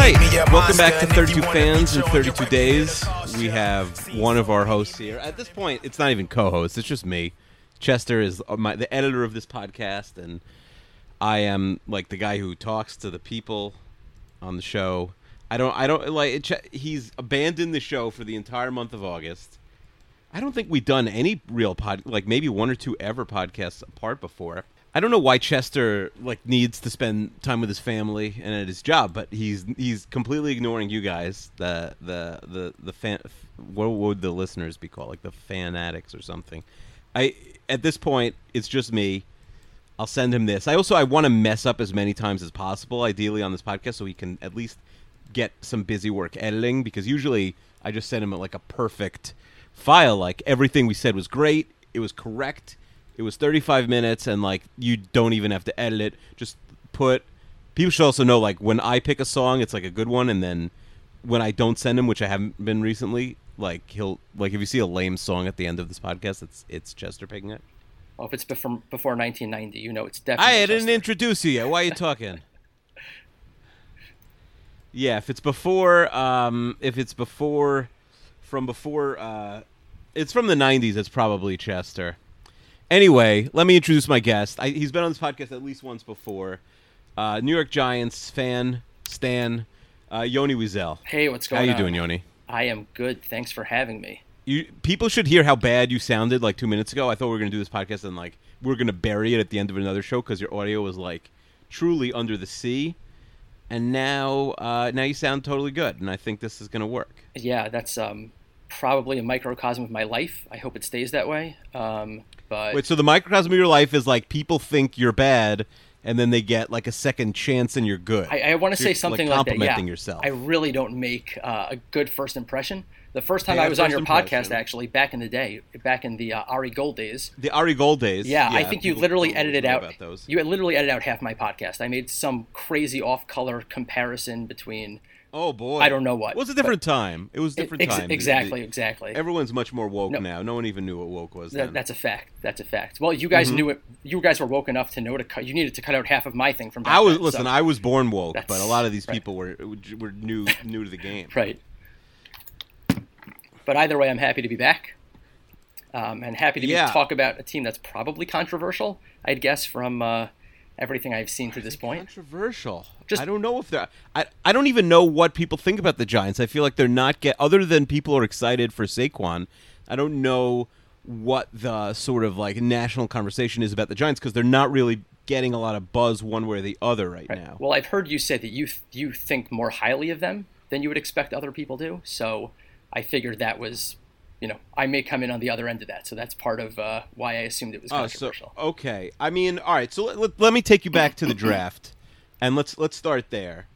Right, welcome back to and if you 32 Fans in 32 Days. We have one of our hosts here. At this point, it's not even co-host; it's just me. Chester is uh, my the editor of this podcast, and I am like the guy who talks to the people on the show. I don't, I don't like. It, he's abandoned the show for the entire month of August. I don't think we've done any real pod, like maybe one or two ever podcasts apart before. I don't know why Chester like needs to spend time with his family and at his job, but he's he's completely ignoring you guys, the the the the fan. What would the listeners be called? Like the fanatics or something. I at this point, it's just me. I'll send him this. I also I want to mess up as many times as possible, ideally on this podcast, so he can at least get some busy work editing. Because usually I just send him like a perfect file. Like everything we said was great. It was correct. It was 35 minutes, and like you don't even have to edit it. Just put. People should also know like when I pick a song, it's like a good one, and then when I don't send him, which I haven't been recently, like he'll like if you see a lame song at the end of this podcast, it's it's Chester picking it. Well, if it's before before 1990, you know it's definitely. I didn't introduce you yet. Why are you talking? yeah, if it's before, um, if it's before, from before, uh, it's from the '90s. It's probably Chester. Anyway, let me introduce my guest. I, he's been on this podcast at least once before. Uh, New York Giants fan, Stan, uh, Yoni Wiesel. Hey, what's going on? How you on? doing, Yoni? I am good. Thanks for having me. You people should hear how bad you sounded like two minutes ago. I thought we were gonna do this podcast and like we are gonna bury it at the end of another show because your audio was like truly under the sea, and now uh, now you sound totally good, and I think this is gonna work. Yeah, that's um, probably a microcosm of my life. I hope it stays that way. Um, but Wait, so the microcosm of your life is like people think you're bad, and then they get like a second chance and you're good. I, I want to So say something like like, that. complimenting Yeah, yourself. I really don't make uh, a good first impression. The first time Bad I was on your impression. podcast, actually, back in the day, back in the uh, Ari Gold days. the Ari Gold days. Yeah, I think you literally edited out. You literally edited out half my podcast. I made some crazy off-color comparison between. Oh boy, I don't know what, It was a different time. It was a different Ex- time. exactly, The- exactly. Everyone's much more woke No. now. No one even knew what woke was. Then. that's a fact. That's a fact. Well, you guys Mm-hmm. knew it. You guys were woke enough to know to cut. You needed to cut out half of my thing from. I was then, listen. so- I was born woke, but a lot of these right. people were were new new to the game. right. But either way, I'm happy to be back, um, and happy to be, talk about a team that's probably controversial. I'd guess from uh, everything I've seen to this point. Controversial. Just- I don't know if they're. I I don't even know what people think about the Giants. I feel like they're not get other than people are excited for Saquon. I don't know what the sort of like national conversation is about the Giants because they're not really getting a lot of buzz one way or the other right, now. Well, I've heard you say that you th- you think more highly of them than you would expect other people do. So I figured that was, you know, I may come in on the other end of that. So that's part of uh, why I assumed it was Oh, so controversial. okay. I mean, all right. So let, let, let me take you back to the draft, and let's let's start there.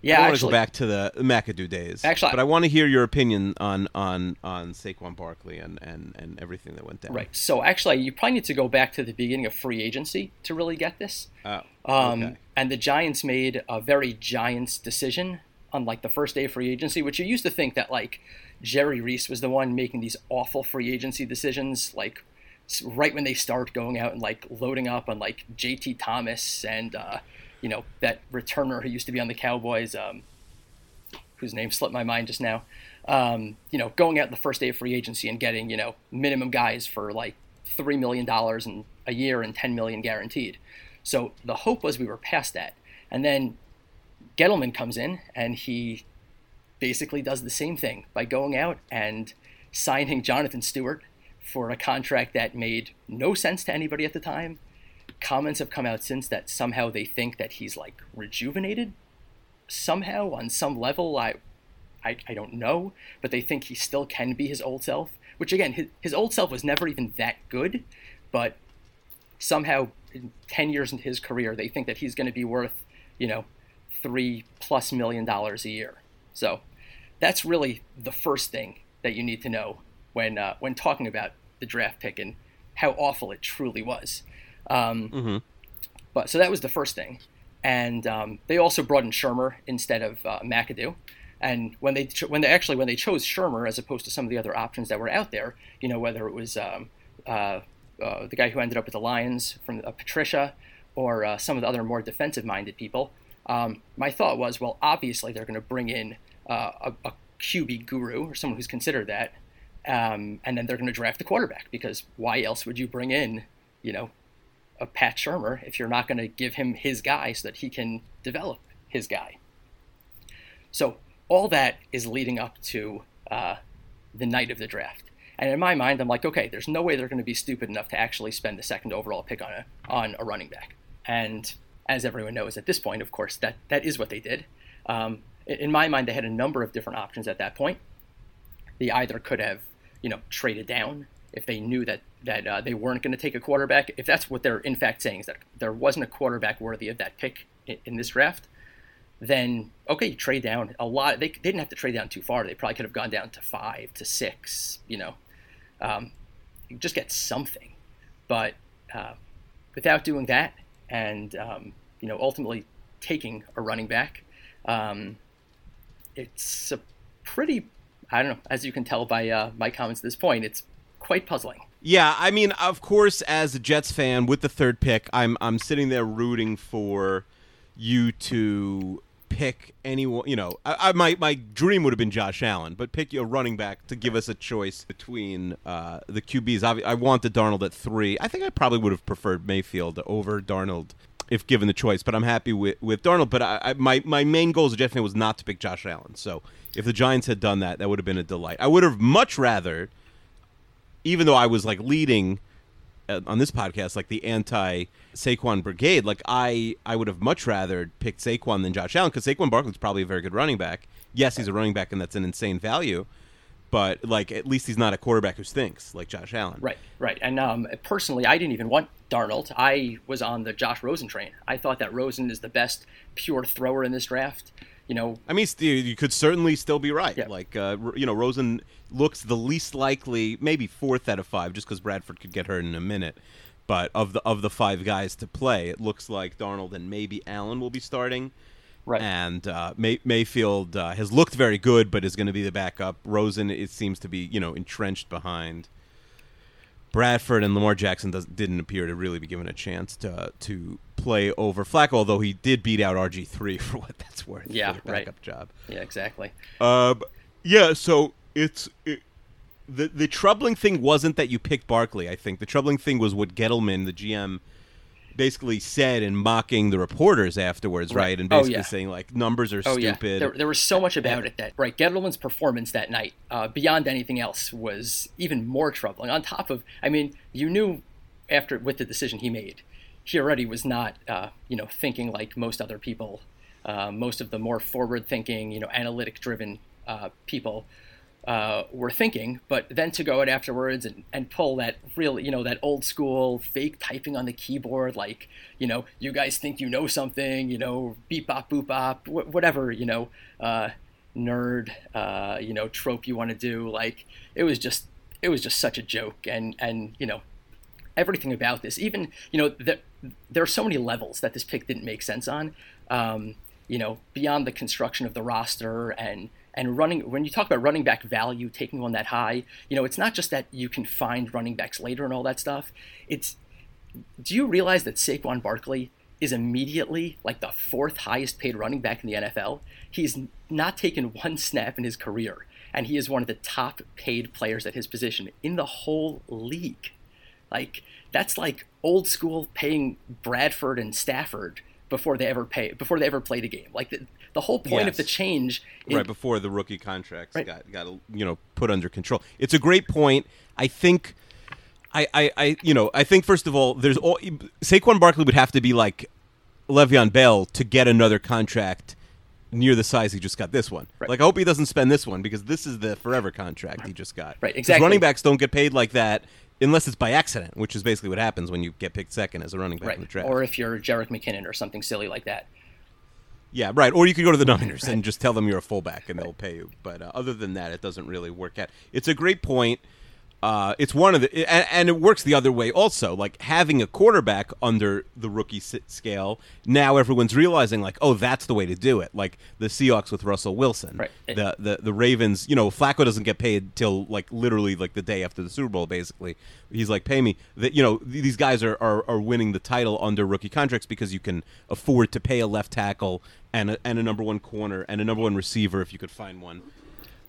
yeah, I want to actually, go back to the McAdoo days. Actually- but I want to hear your opinion on on on Saquon Barkley and and and everything that went down. Right. So actually, you probably need to go back to the beginning of free agency to really get this. Oh. Um, okay. And the Giants made a very Giants decision on like the first day of free agency, which you used to think that like Jerry Reese was the one making these awful free agency decisions, like right when they start going out and like loading up on like JT Thomas and uh, you know that returner who used to be on the Cowboys. Um, whose name slipped my mind just now. Um, you know, going out the first day of free agency and getting you know minimum guys for like three million dollars and a year and ten million guaranteed. So the hope was we were past that, and then Gettleman comes in and he basically does the same thing by going out and signing Jonathan Stewart for a contract that made no sense to anybody at the time. Comments have come out since that somehow they think that he's like rejuvenated somehow on some level. I, I, I don't know, but they think he still can be his old self. Which again, his, his old self was never even that good, but somehow, ten years into his career, they think that he's going to be worth, you know, three plus million dollars a year. So that's really the first thing that you need to know when uh, when talking about the draft pick and how awful it truly was. Um, Mm-hmm. But so that was the first thing, and um, they also brought in Shurmur instead of uh, McAdoo. And when they cho- when they actually when they chose Shurmur as opposed to some of the other options that were out there, you know whether it was um, uh, uh, the guy who ended up with the Lions from uh, Patricia or uh, some of the other more defensive minded people, um, my thought was, well, obviously they're going to bring in uh, a, a QB guru or someone who's considered that, um, and then they're going to draft the quarterback because why else would you bring in, you know, a Pat Shurmur if you're not going to give him his guy so that he can develop his guy? So all that is leading up to uh, the night of the draft. And in my mind, I'm like, okay, there's no way they're going to be stupid enough to actually spend the second overall pick on a on a running back. And as everyone knows at this point, of course, that that is what they did. Um, in my mind, they had a number of different options at that point. They either could have, you know, traded down if they knew that that uh, they weren't going to take a quarterback. If that's what they're in fact saying is that there wasn't a quarterback worthy of that pick in, in this draft, then okay, you trade down a lot. They, they didn't have to trade down too far. They probably could have gone down to five to six. You know, um, you just get something. But uh, without doing that, and um, you know, ultimately taking a running back, um, it's a pretty. I don't know. As you can tell by uh, my comments at this point, it's quite puzzling. Yeah, I mean, of course, as a Jets fan with the third pick, I'm I'm sitting there rooting for you to pick anyone. You know, I, I, my my dream would have been Josh Allen, but pick your running back to give us a choice between uh, the QBs. I, I wanted Darnold at three. I think I probably would have preferred Mayfield over Darnold if given the choice. But I'm happy with, with Darnold. But I, I, my my main goal as a Jets fan was not to pick Josh Allen. So if the Giants had done that, that would have been a delight. I would have much rather, even though I was like leading uh, on this podcast, like the anti Saquon brigade, like I I would have much rather picked Saquon than Josh Allen because Saquon Barkley's probably a very good running back. Yes, he's a running back, and that's an insane value. But like, at least he's not a quarterback who stinks like Josh Allen. Right, right. And um, personally, I didn't even want Darnold. I was on the Josh Rosen train. I thought that Rosen is the best pure thrower in this draft. You know, I mean, you could certainly still be right. Yeah. Like, uh, you know, Rosen looks the least likely, maybe fourth out of five, just because Bradford could get hurt in a minute. But of the of the five guys to play, it looks like Darnold and maybe Allen will be starting. Right. And uh, May- Mayfield uh, has looked very good, but is going to be the backup. Rosen, it seems to be, you know, entrenched behind Bradford, and Lamar Jackson does, didn't appear to really be given a chance to to play over Flacco, although he did beat out RG three for what that's worth. Yeah, for the right. job. yeah, exactly. Um, yeah, so it's it, the the troubling thing wasn't that you picked Barkley. I think the troubling thing was what Gettleman, the GM, basically said in mocking the reporters afterwards, right? Right. And Oh, basically yeah. saying like numbers are Oh stupid. yeah, there, there was so much about it that right. Gettleman's performance that night, uh, beyond anything else, was even more troubling. On top of, I mean, you knew after with the decision he made, he already was not, uh, you know, thinking like most other people, uh, most of the more forward-thinking, you know, analytic-driven uh, people uh, were thinking, but then to go out afterwards and, and pull that real, you know, that old school fake typing on the keyboard, like, you know, you guys think you know something, you know, beep bop boop bop, wh- whatever, you know, uh, nerd, uh, you know, trope you want to do. Like, it was just, it was just such a joke, and and you know, everything about this, even you know, there there are so many levels that this pick didn't make sense on. Um, you know, beyond the construction of the roster and and running when you talk about running back value taking one that high, you know, it's not just that you can find running backs later and all that stuff. It's do you realize that Saquon Barkley is immediately like the fourth highest paid running back in the NFL. He's not taken one snap in his career, and he is one of the top paid players at his position in the whole league. Like that's like old school paying Bradford and Stafford before they ever pay before they ever played a game. Like the, whole point of the change in- right before the rookie contracts Right. got got you know put under control. It's a great point. I think. I, I, I, you know, I think first of all, there's all Saquon Barkley would have to be like Le'Veon Bell to get another contract near the size he just got this one. Right. Like, I hope he doesn't spend this one because this is the forever contract he just got. Right, exactly. Running backs don't get paid like that unless it's by accident, which is basically what happens when you get picked second as a running back in the draft. or if you're Jerick McKinnon or something silly like that. Yeah, right. Or you could go to the Niners and just tell them you're a fullback and they'll pay you. But uh, other than that, it doesn't really work out. It's a great point. Uh, it's one of the, and, and it works the other way also. Like having a quarterback under the rookie scale, now everyone's realizing like, oh, that's the way to do it. Like the Seahawks with Russell Wilson, Right. The the the Ravens. You know, Flacco doesn't get paid till like literally like the day after the Super Bowl. Basically, he's like, pay me. That you know, these guys are, are are winning the title under rookie contracts because you can afford to pay a left tackle and a, and a number one corner and a number one receiver if you could find one.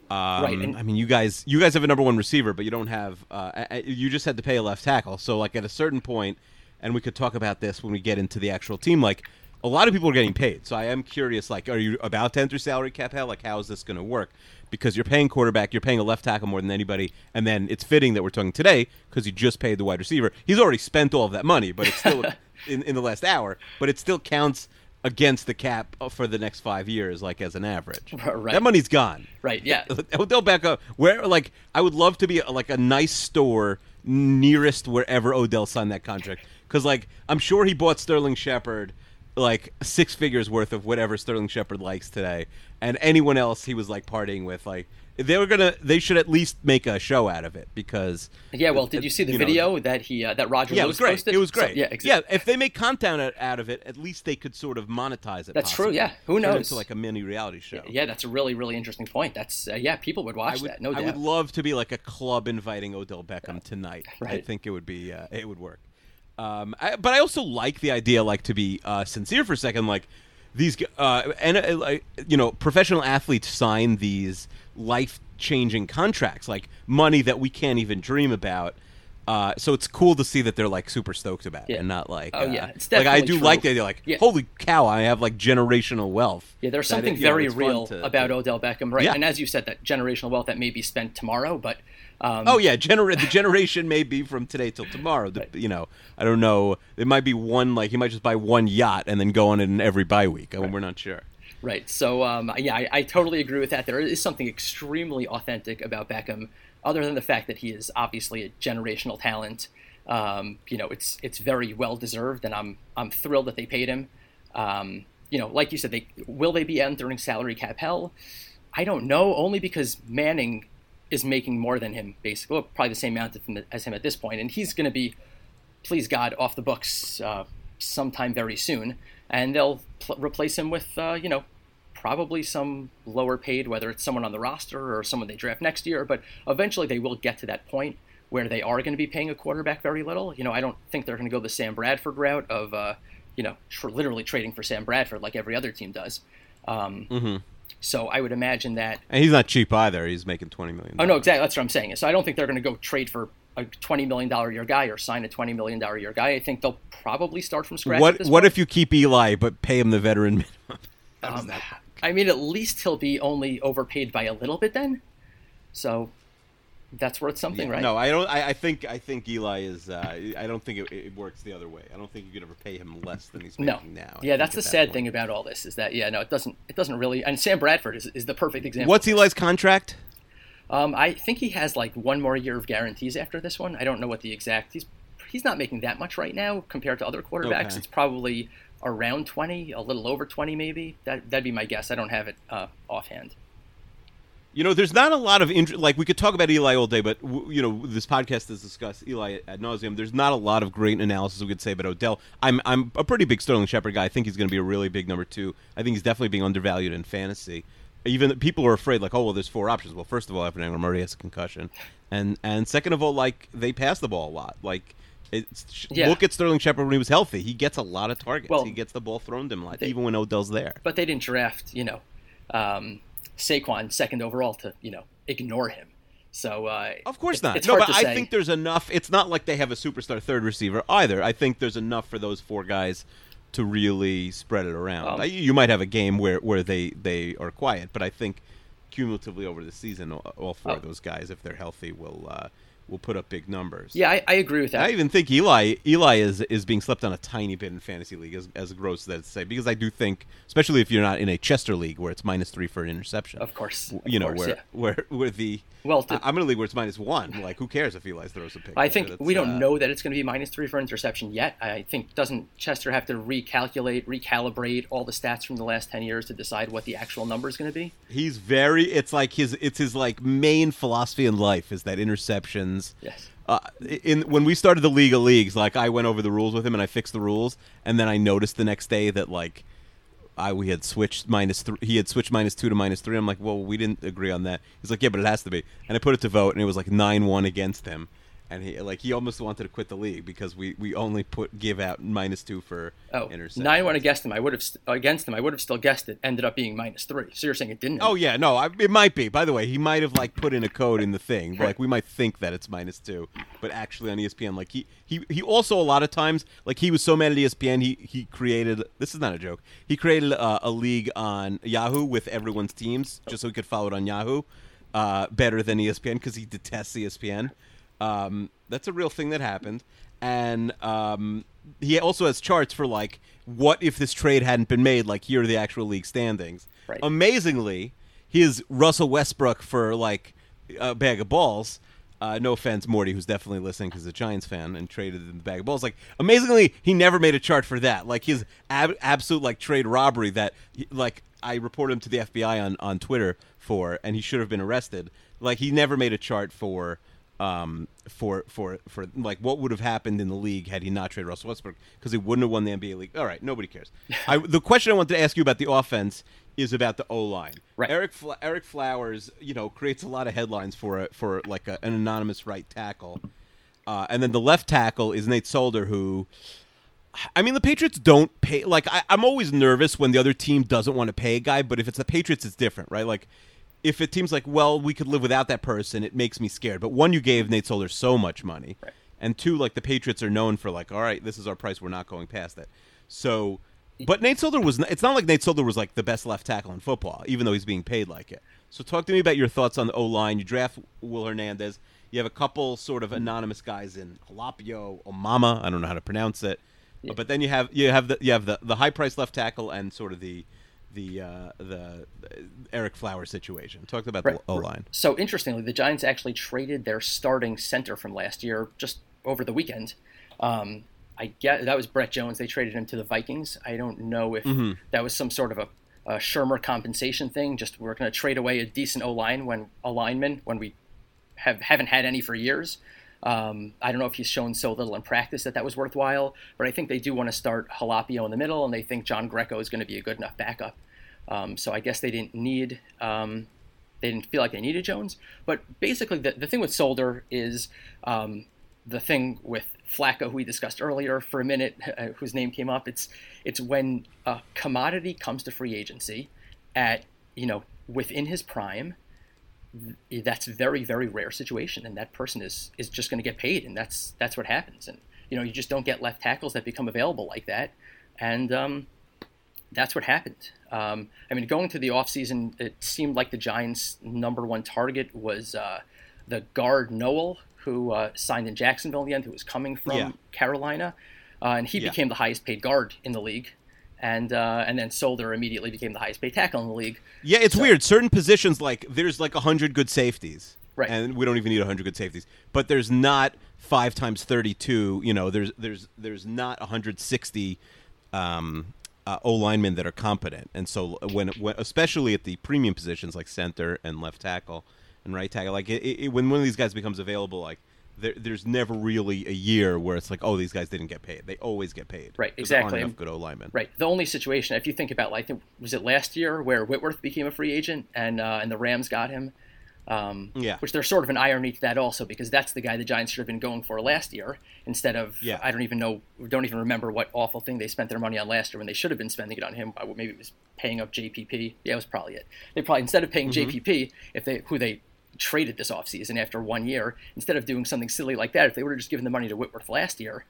Um, Right, and- I mean, you guys, you guys have a number one receiver, but you don't have. Uh, you just had to pay a left tackle. So, like at a certain point, and we could talk about this when we get into the actual team. Like, a lot of people are getting paid. So, I am curious. Like, are you about to enter salary cap hell? Like, how is this going to work? Because you're paying quarterback, you're paying a left tackle more than anybody, and then it's fitting that we're talking today because you just paid the wide receiver. He's already spent all of that money, but it's still in in the last hour. But it still counts against the cap for the next five years, like as an average. Right. That money's gone. Right, yeah. Odell Beckham, where like I would love to be like a nice store nearest wherever Odell signed that contract because like I'm sure he bought Sterling Shepard like six figures worth of whatever Sterling Shepard likes today, and anyone else he was like partying with like they were gonna they should at least make a show out of it because Yeah, well, did you see the you know, video that he uh, that Roger yeah, it was great. posted? It was So- great. yeah, exactly. Yeah, if they make content out- of it, at least they could sort of monetize it. That's true, yeah. Who knows Turn into like a mini reality show. Yeah, that's a really really interesting point. That's uh, yeah, people would watch would, that, no doubt. i would love to be like a club inviting Odell Beckham tonight. I think it would be uh, it would work. Um, I, but I also like the idea, like to be uh, sincere for a second, like these uh, and uh, you know, professional athletes sign these life changing contracts, like money that we can't even dream about. Uh, so it's cool to see that they're like super stoked about it Yeah. and not like Oh, uh, yeah, it's like I do true. like that they're like Yeah. holy cow I have like generational wealth Yeah, there's something you know, very real to- about Odell Beckham, right? Yeah. And as you said, that generational wealth that may be spent tomorrow, but um, Oh yeah, gener- the generation may be from today till tomorrow. The- You know, I don't know. It might be one like he might just buy one yacht and then go on it in every bye week. I mean, we're not sure. Right. So um, yeah, I, I totally agree with that. There is something extremely authentic about Beckham, other than the fact that he is obviously a generational talent. Um, you know, it's it's very well deserved, and I'm I'm thrilled that they paid him. Um, you know, like you said, they will they be entering salary cap hell? I don't know, only because Manning is making more than him, basically, well, probably the same amount as him at this point, and he's going to be please God, off the books uh, sometime very soon, and they'll pl- replace him with, uh, you know, probably some lower paid, whether it's someone on the roster or someone they draft next year. But eventually, they will get to that point where they are going to be paying a quarterback very little. You know, I don't think they're going to go the Sam Bradford route of, uh, you know, tr- literally trading for Sam Bradford like every other team does. Um, So I would imagine that And he's not cheap either. He's making twenty million. Oh no, exactly. That's what I'm saying. So I don't think they're going to go trade for a twenty million dollar year guy or sign a twenty million dollar year guy. I think they'll probably start from scratch. at What What point. if you keep Eli but pay him the veteran minimum? Um, I mean, at least he'll be only overpaid by a little bit then. So that's worth something, right? No, I don't. I, I think I think Eli is. Uh, I don't think it, it works the other way. I don't think you could ever pay him less than he's No. making now. I Yeah, that's the that sad point. thing about all this is that yeah, no, it doesn't. It doesn't really. And Sam Bradford is, is the perfect example. What's. Eli's contract? Um, I think he has like one more year of guarantees after this one. I don't know what the exact. He's he's not making that much right now compared to other quarterbacks. Okay. It's probably around twenty, a little over twenty, maybe. That that'd be my guess. I don't have it uh, offhand. You know, there's not a lot of interest. Like we could talk about Eli all day, but w- you know, this podcast has discussed Eli ad nauseum. There's not a lot of great analysis we could say about Odell. I'm I'm a pretty big Sterling Shepard guy. I think he's going to be a really big number two. I think he's definitely being undervalued in fantasy. Even people are afraid, like, oh well, there's four options. Well, first of all, Evan Engram already has a concussion, and and second of all, like they pass the ball a lot. Like Yeah. Look at Sterling Shepard when he was healthy. He gets a lot of targets. Well, he gets the ball thrown to him, like, they- even when Odell's there. But they didn't draft, you know, um, Saquon second overall to, you know, ignore him. So uh, Of course not. No, but I say. think there's enough. It's not like they have a superstar third receiver either. I think there's enough for those four guys to really spread it around. Um, you might have a game where, where they, they are quiet, but I think cumulatively over the season, all, all four of Oh. those guys, if they're healthy, will uh, will put up big numbers. Yeah, I, I agree with that. I even think Eli Eli is is being slept on a tiny bit in fantasy league, as, as gross as that to say, because I do think, especially if you're not in a Chester league where it's minus three for an interception. Of course, of you know course, where yeah. where where the Well, I'm in a league where it's minus one. Like, who cares if Eli throws a pick? I think we don't uh, know that it's going to be minus three for interception yet. I think doesn't Chester have to recalculate, recalibrate all the stats from the last ten years to decide what the actual number is going to be? He's very. It's like his. It's his like main philosophy in life is that interceptions. Yes. Uh, in when we started the League of Leagues, like I went over the rules with him and I fixed the rules, and then I noticed the next day that like I we had switched minus three. He had switched minus two to minus three. I'm like, well, we didn't agree on that. He's like, yeah, but it has to be. And I put it to vote, and it was like nine one against him. And he like he almost wanted to quit the league because we, we only put give out minus two for Oh, interceptions. nine one against him. I would have against him. I would have still guessed it. Ended up being minus three. So you're saying it didn't? Oh yeah, no, I, it might be. By the way, he might have like put in a code in the thing. Like we might think that it's minus two, but actually on ESPN, like he he he also a lot of times like he was so mad at ESPN, he he created. This is not a joke. He created a, a league on Yahoo with everyone's teams just so he could follow it on Yahoo. Uh, better than ESPN because he detests ESPN. Um, that's a real thing that happened, and um, he also has charts for like what if this trade hadn't been made. Like here are the actual league standings. Right. Amazingly, his Russell Westbrook for like a bag of balls. Uh, no offense, Morty, who's definitely listening because he's a Giants fan and traded in the bag of balls. Like amazingly, he never made a chart for that. Like his ab- absolute like trade robbery that like I reported him to the FBI on on Twitter for, and he should have been arrested. Like he never made a chart for um for for for like what would have happened in the league had he not traded Russell Westbrook because he wouldn't have won the NBA league. All right, nobody cares. I, the question I wanted to ask you about the offense is about the O line. Right. Ereck Fla- Ereck Flowers, you know, creates a lot of headlines for a, for like a, an anonymous right tackle, uh, and then the left tackle is Nate Solder, who. I mean, the Patriots don't pay. Like, I, I'm always nervous when the other team doesn't want to pay a guy, but if it's the Patriots, it's different, right? Like, if it seems like, well, we could live without that person, it makes me scared. But one, you gave Nate Solder so much money, and two, like the Patriots are known for like, all right, this is our price, we're not going past it. So, but Nate Solder was. It's not like Nate Solder was like the best left tackle in football, even though he's being paid like it. So, talk to me about your thoughts on the O line. You draft Will Hernandez. You have a couple sort of anonymous guys in Jalapio, Omama. I don't know how to pronounce it. But then you have you have the you have the, the high price left tackle and sort of the the uh, the Ereck Flowers situation. Talk about Right. the O line. So interestingly, the Giants actually traded their starting center from last year just over the weekend. Um, I get that was Brett Jones. They traded him to the Vikings. I don't know if Mm-hmm. that was some sort of a, a Shurmur compensation thing. Just we're going to trade away a decent O line when a lineman when we have haven't had any for years. Um, I don't know if he's shown so little in practice that that was worthwhile, but I think they do want to start Halapio in the middle, and they think John Greco is going to be a good enough backup. Um, so I guess they didn't need, um, they didn't feel like they needed Jones. But basically, the, the thing with Solder is um, the thing with Flacco, who we discussed earlier for a minute, uh, whose name came up. It's it's when a commodity comes to free agency at you know within his prime that's a very very rare situation and that person is is just going to get paid and that's that's what happens. And you know you just don't get left tackles that become available like that. And um, that's what happened. Um, i mean going to the offseason it seemed like the giants number one target was uh, the guard Norwell who uh, signed in jacksonville in the end who was coming from Yeah. carolina. Uh, and he Yeah. became the highest paid guard in the league and uh, and then solder immediately became the highest paid tackle in the league Yeah, it's So- weird. Certain positions, like there's like hundred good safeties, Right. And we don't even need hundred good safeties. But there's not five times thirty-two. You know, there's there's there's not hundred sixty um, uh, O linemen that are competent. And so when, when especially at the premium positions like center and left tackle and right tackle, like it, it, when one of these guys becomes available, like. There, there's never really a year where it's like, oh, these guys didn't get paid. They always get paid. Right, exactly. enough good O linemen. Right. The only situation, if you think about, like, was it last year where Whitworth became a free agent and uh, and the Rams got him? Um, Yeah. Which there's sort of an irony to that also because that's the guy the Giants should have been going for last year instead of Yeah. I don't even know don't even remember what awful thing they spent their money on last year when they should have been spending it on him. Maybe it was paying up JPP. Yeah, it was probably it. They probably instead of paying Mm-hmm. JPP if they who they traded this offseason after one year instead of doing something silly like that if they would have just given the money to Whitworth last year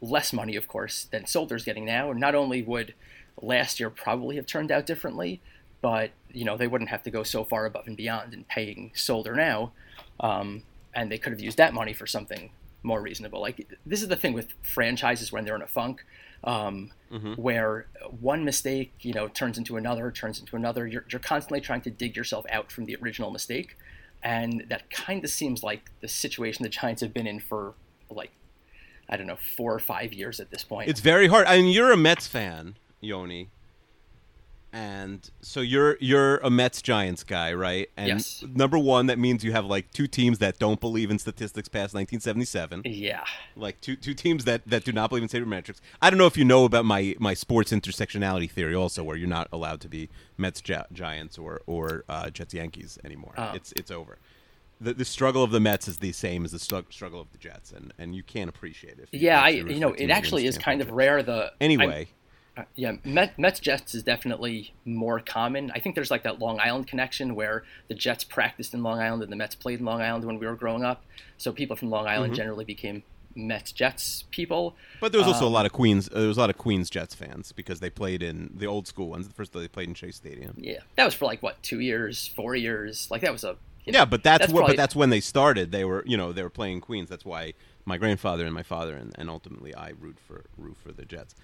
less money, of course, than Solder's getting now. And not only would last year probably have turned out differently, but you know they wouldn't have to go so far above and beyond in paying Solder now, um, and they could have used that money for something more reasonable. Like this is the thing with franchises when they're in a funk, um, where one mistake you know turns into another, turns into another. You're, you're constantly trying to dig yourself out from the original mistake, and that kind of seems like the situation the Giants have been in for like I don't know four or five years at this point. It's very hard. I mean, you're a Mets fan, Yoni, and so you're you're a Mets Giants guy, right? And Yes. number one, that means you have like two teams that don't believe in statistics past 1977. yeah. like two two teams that, that do not believe in sabermetrics. I don't know if you know about my, my sports intersectionality theory also, where you're not allowed to be Mets Gi- Giants or or uh, Jets Yankees anymore. Oh. It's it's over. The, the struggle of the Mets is the same as the strug- struggle of the Jets, and, and you can't appreciate it. if Yeah, I you know root for a it actually is kind of rare. The I'm- Anyway, uh, yeah, Met, Mets Jets is definitely more common. I think there's like that Long Island connection where the Jets practiced in Long Island and the Mets played in Long Island when we were growing up. So people from Long Island Mm-hmm. generally became Mets Jets people. but there was also a um, lot of Queens. Uh, there was a lot of Queens Jets fans because they played in the old school ones. The first they played in Shea Stadium. Yeah, that was for like what two years, four years. Like that was a you know, Yeah, but that's, what. probably- But that's when they started. They were, you know, they were playing Queens. That's why my grandfather and my father and, and ultimately I root for root for the Jets.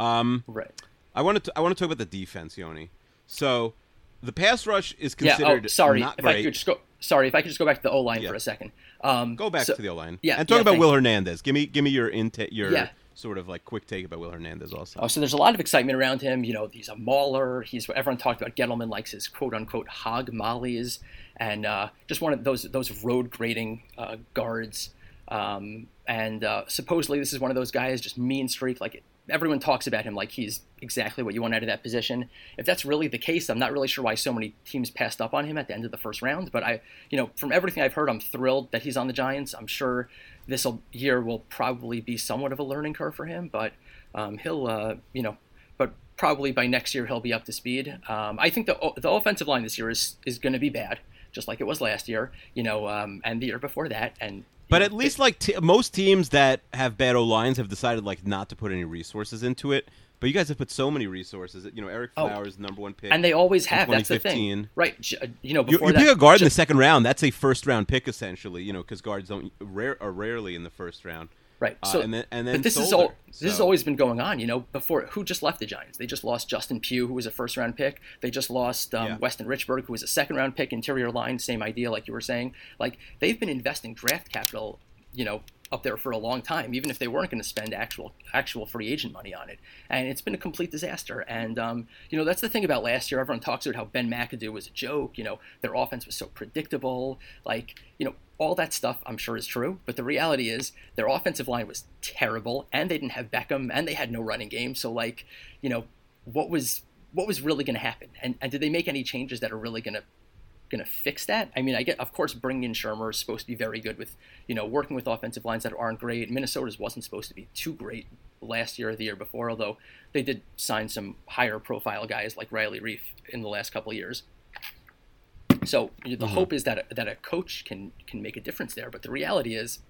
Um, right. I want to I want to talk about the defense, Yoni. So the pass rush is Yeah. considered Oh, sorry. not If I could just go. Sorry, if I could just go back to the O line Yeah. for a second. Um, Go back so- to the O line. yeah, and talk yeah, about Will. Hernandez. Give me give me your inte- your Yeah. sort of like quick take about Will Hernandez also. Oh, so there's a lot of excitement around him. You know, he's a mauler. He's everyone talked about. Gettleman likes his quote unquote hog mollies, and uh, just one of those those road grading uh, guards. Um, and uh, supposedly this is one of those guys, just mean streak. Like everyone talks about him like he's exactly what you want out of that position. If that's really the case, I'm not really sure why so many teams passed up on him at the end of the first round. But I, you know, from everything I've heard, I'm thrilled that he's on the Giants. I'm sure this year will probably be somewhat of a learning curve for him, but um, he'll, uh, you know, but probably by next year he'll be up to speed. Um, I think the the offensive line this year is is going to be bad, just like it was last year, you know, um, and the year before that, and. You But at least like t- most teams that have bad O lines have decided like not to put any resources into it. But you guys have put so many resources. You know, Ereck Oh. Flowers, number one pick, and they always have. That's the thing, right? Uh, You know, You, before you that, pick a guard in the second round. That's a first round pick essentially. You know, because guards don't rare are rarely in the first round. Right. Uh, So, and then- and then but this is all. This has always been going on. You know, before who just left the Giants? They just lost Justin Pugh, who was a first round pick. They just lost um, Yeah. Weston Richburg, who was a second round pick. Interior line, same idea, like you were saying. Like they've been investing draft capital. You know, up there for a long time, even if they weren't going to spend actual actual free agent money on it. And it's been a complete disaster. And um, you know, that's the thing about last year. Everyone talks about how Ben McAdoo was a joke. You know, their offense was so predictable. Like, you know, all that stuff I'm sure is true. But the reality is their offensive line was terrible, and they didn't have Beckham, and they had no running game. So like, you know, what was what was really going to happen? And and did they make any changes that are really going to going to fix that? I mean, I get, of course, bringing in Shurmur is supposed to be very good with, you know, working with offensive lines that aren't great. Minnesota's wasn't supposed to be too great last year or the year before, although they did sign some higher profile guys like Riley Reiff in the last couple of years. So the mm-hmm. hope is that a, that a coach can can make a difference there, but the reality is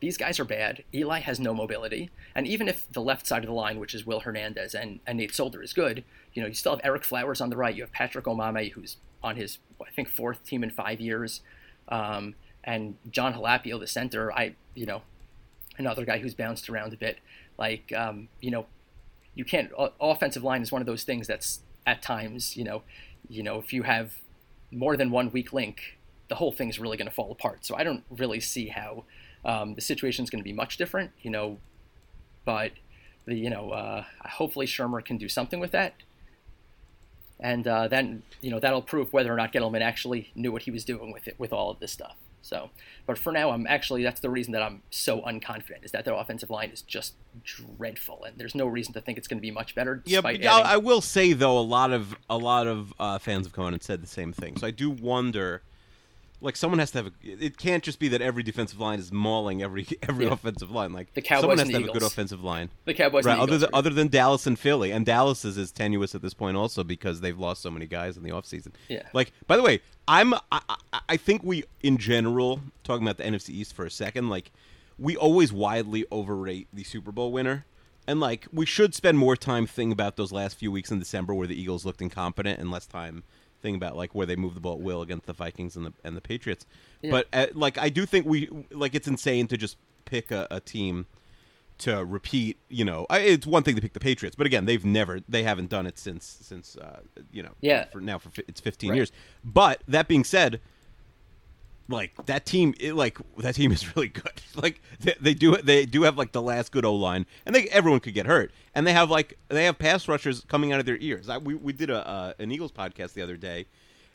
these guys are bad. Eli has no mobility, and even if the left side of the line, which is Will Hernandez and, and Nate Solder, is good, you know you still have Ereck Flowers on the right. You have Patrick Omameh, who's on his I think fourth team in five years, um, and John Halapio, the center. I you know another guy who's bounced around a bit. Like um, you know you can't. Offensive line is one of those things that's at times you know you know if you have more than one weak link, the whole thing's really going to fall apart. So I don't really see how um, the situation is going to be much different, you know. But the you know, uh, hopefully Shurmur can do something with that. and uh, then you know that'll prove whether or not Gettleman actually knew what he was doing with it with all of this stuff. So, but for now, I'm actually that's the reason that I'm so unconfident is that their offensive line is just dreadful, and there's no reason to think it's going to be much better. Yeah, but I, adding- I will say though, a lot of a lot of uh, fans have come on and said the same thing. So I do wonder, like, someone has to have. A, it can't just be that every defensive line is mauling every every Yeah. offensive line. Like The Cowboys someone has to have a good offensive line. the Cowboys Right, the other than, other than Dallas and Philly, and Dallas is tenuous at this point also because they've lost so many guys in the offseason. Yeah. Like, by the way, I'm I, I, I think we in general talking about the NFC East for a second, like we always widely overrate the Super Bowl winner. And like we should spend more time thinking about those last few weeks in December where the Eagles looked incompetent and less time thinking about like where they move the ball at will against the Vikings and the and the Patriots. Yeah. But uh, like I do think we like it's insane to just pick a, a team to repeat. You know, I, it's one thing to pick the Patriots, but again, they've never, they haven't done it since since uh, you know, Yeah. for now for it's 15 Right. years. But that being said, like that team, it, like that team is really good. Like they, they do, they do have like the last good O line, and they everyone could get hurt, and they have like they have pass rushers coming out of their ears. I, we we did a uh, an Eagles podcast the other day.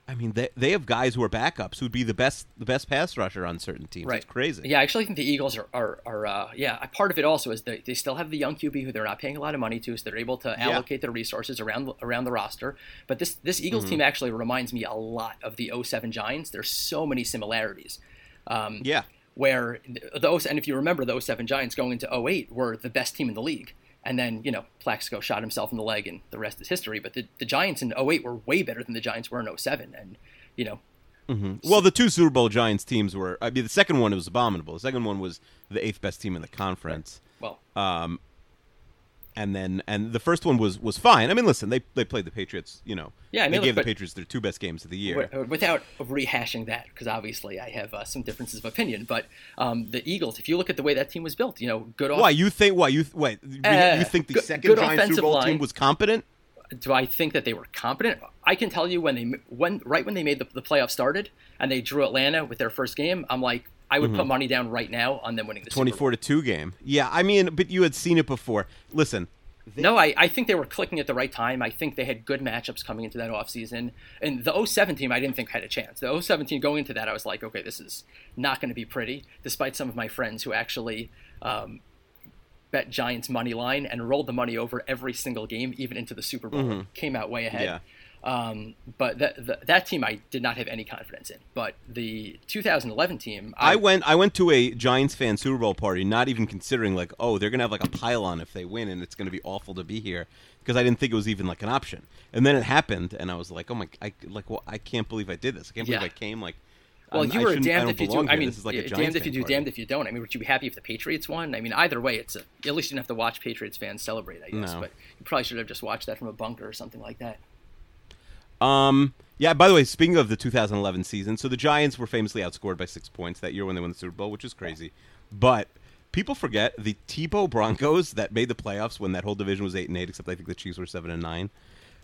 I mean, they they have guys who are backups who'd be the best the best pass rusher on certain teams. Right. It's crazy. Yeah, I actually think the Eagles are, are, are uh, yeah, part of it also is they, they still have the young QB who they're not paying a lot of money to, so they're able to Yeah. allocate their resources around around the roster. But this this Mm-hmm. Eagles team actually reminds me a lot of the 07 Giants. There's so many similarities. Um, Yeah. where those and if you remember the 07 Giants going into 08 were the best team in the league. And then, you know, Plaxico shot himself in the leg and the rest is history. But the, the Giants in 08 were way better than the Giants were in 07. And, you know, mm-hmm. Well, the two Super Bowl Giants teams were. I mean, the second one was abominable. The second one was the eighth best team in the conference, well, um, and then and the first one was was fine. I mean, listen, they they played the Patriots. You know, Yeah, I mean, they gave the Patriots their two best games of the year. without rehashing that, because obviously I have uh, some differences of opinion. But um, the Eagles, if you look at the way that team was built, you know, good. Off- Why you think? Why you wait? you- Uh, you think the good- second good Giants Super Bowl line. team was competent? do I think that they were competent? I can tell you when they when right when they made the, the playoffs started and they drew Atlanta with their first game, I'm like, I would put money down right now on them winning the Super Bowl. Twenty four to two game. Yeah, I mean, but you had seen it before. Listen, No, I, I think they were clicking at the right time. I think they had good matchups coming into that offseason. And the 07 team, I didn't think had a chance. The 07 team going into that, I was like, okay, this is not going to be pretty, despite some of my friends who actually um, bet Giants money line and rolled the money over every single game, even into the Super Bowl. Came out way ahead. Yeah. Um, but that, that that team I did not have any confidence in. But the 2011 team, I went I went to a Giants fan Super Bowl party, not even considering like, oh, they're gonna have like a pylon if they win, and it's gonna be awful to be here because I didn't think it was even like an option. And then it happened, and I was like, oh my, I like, well, I can't believe I did this. I can't believe Yeah. I came. Like, Well, I'm- you were damned if you do. belong I mean, this is like a damned if you do, party. damned if you don't. I mean, would you be happy if the Patriots won? I mean, either way, it's a, at least you didn't have to watch Patriots fans celebrate. I guess, No. but you probably should have just watched that from a bunker or something like that. Um. Yeah. By the way, speaking of the 2011 season, so the Giants were famously outscored by six points that year when they won the Super Bowl, which is crazy. But people forget the Tebow Broncos that made the playoffs when that whole division was eight and eight, except I think the Chiefs were seven and nine.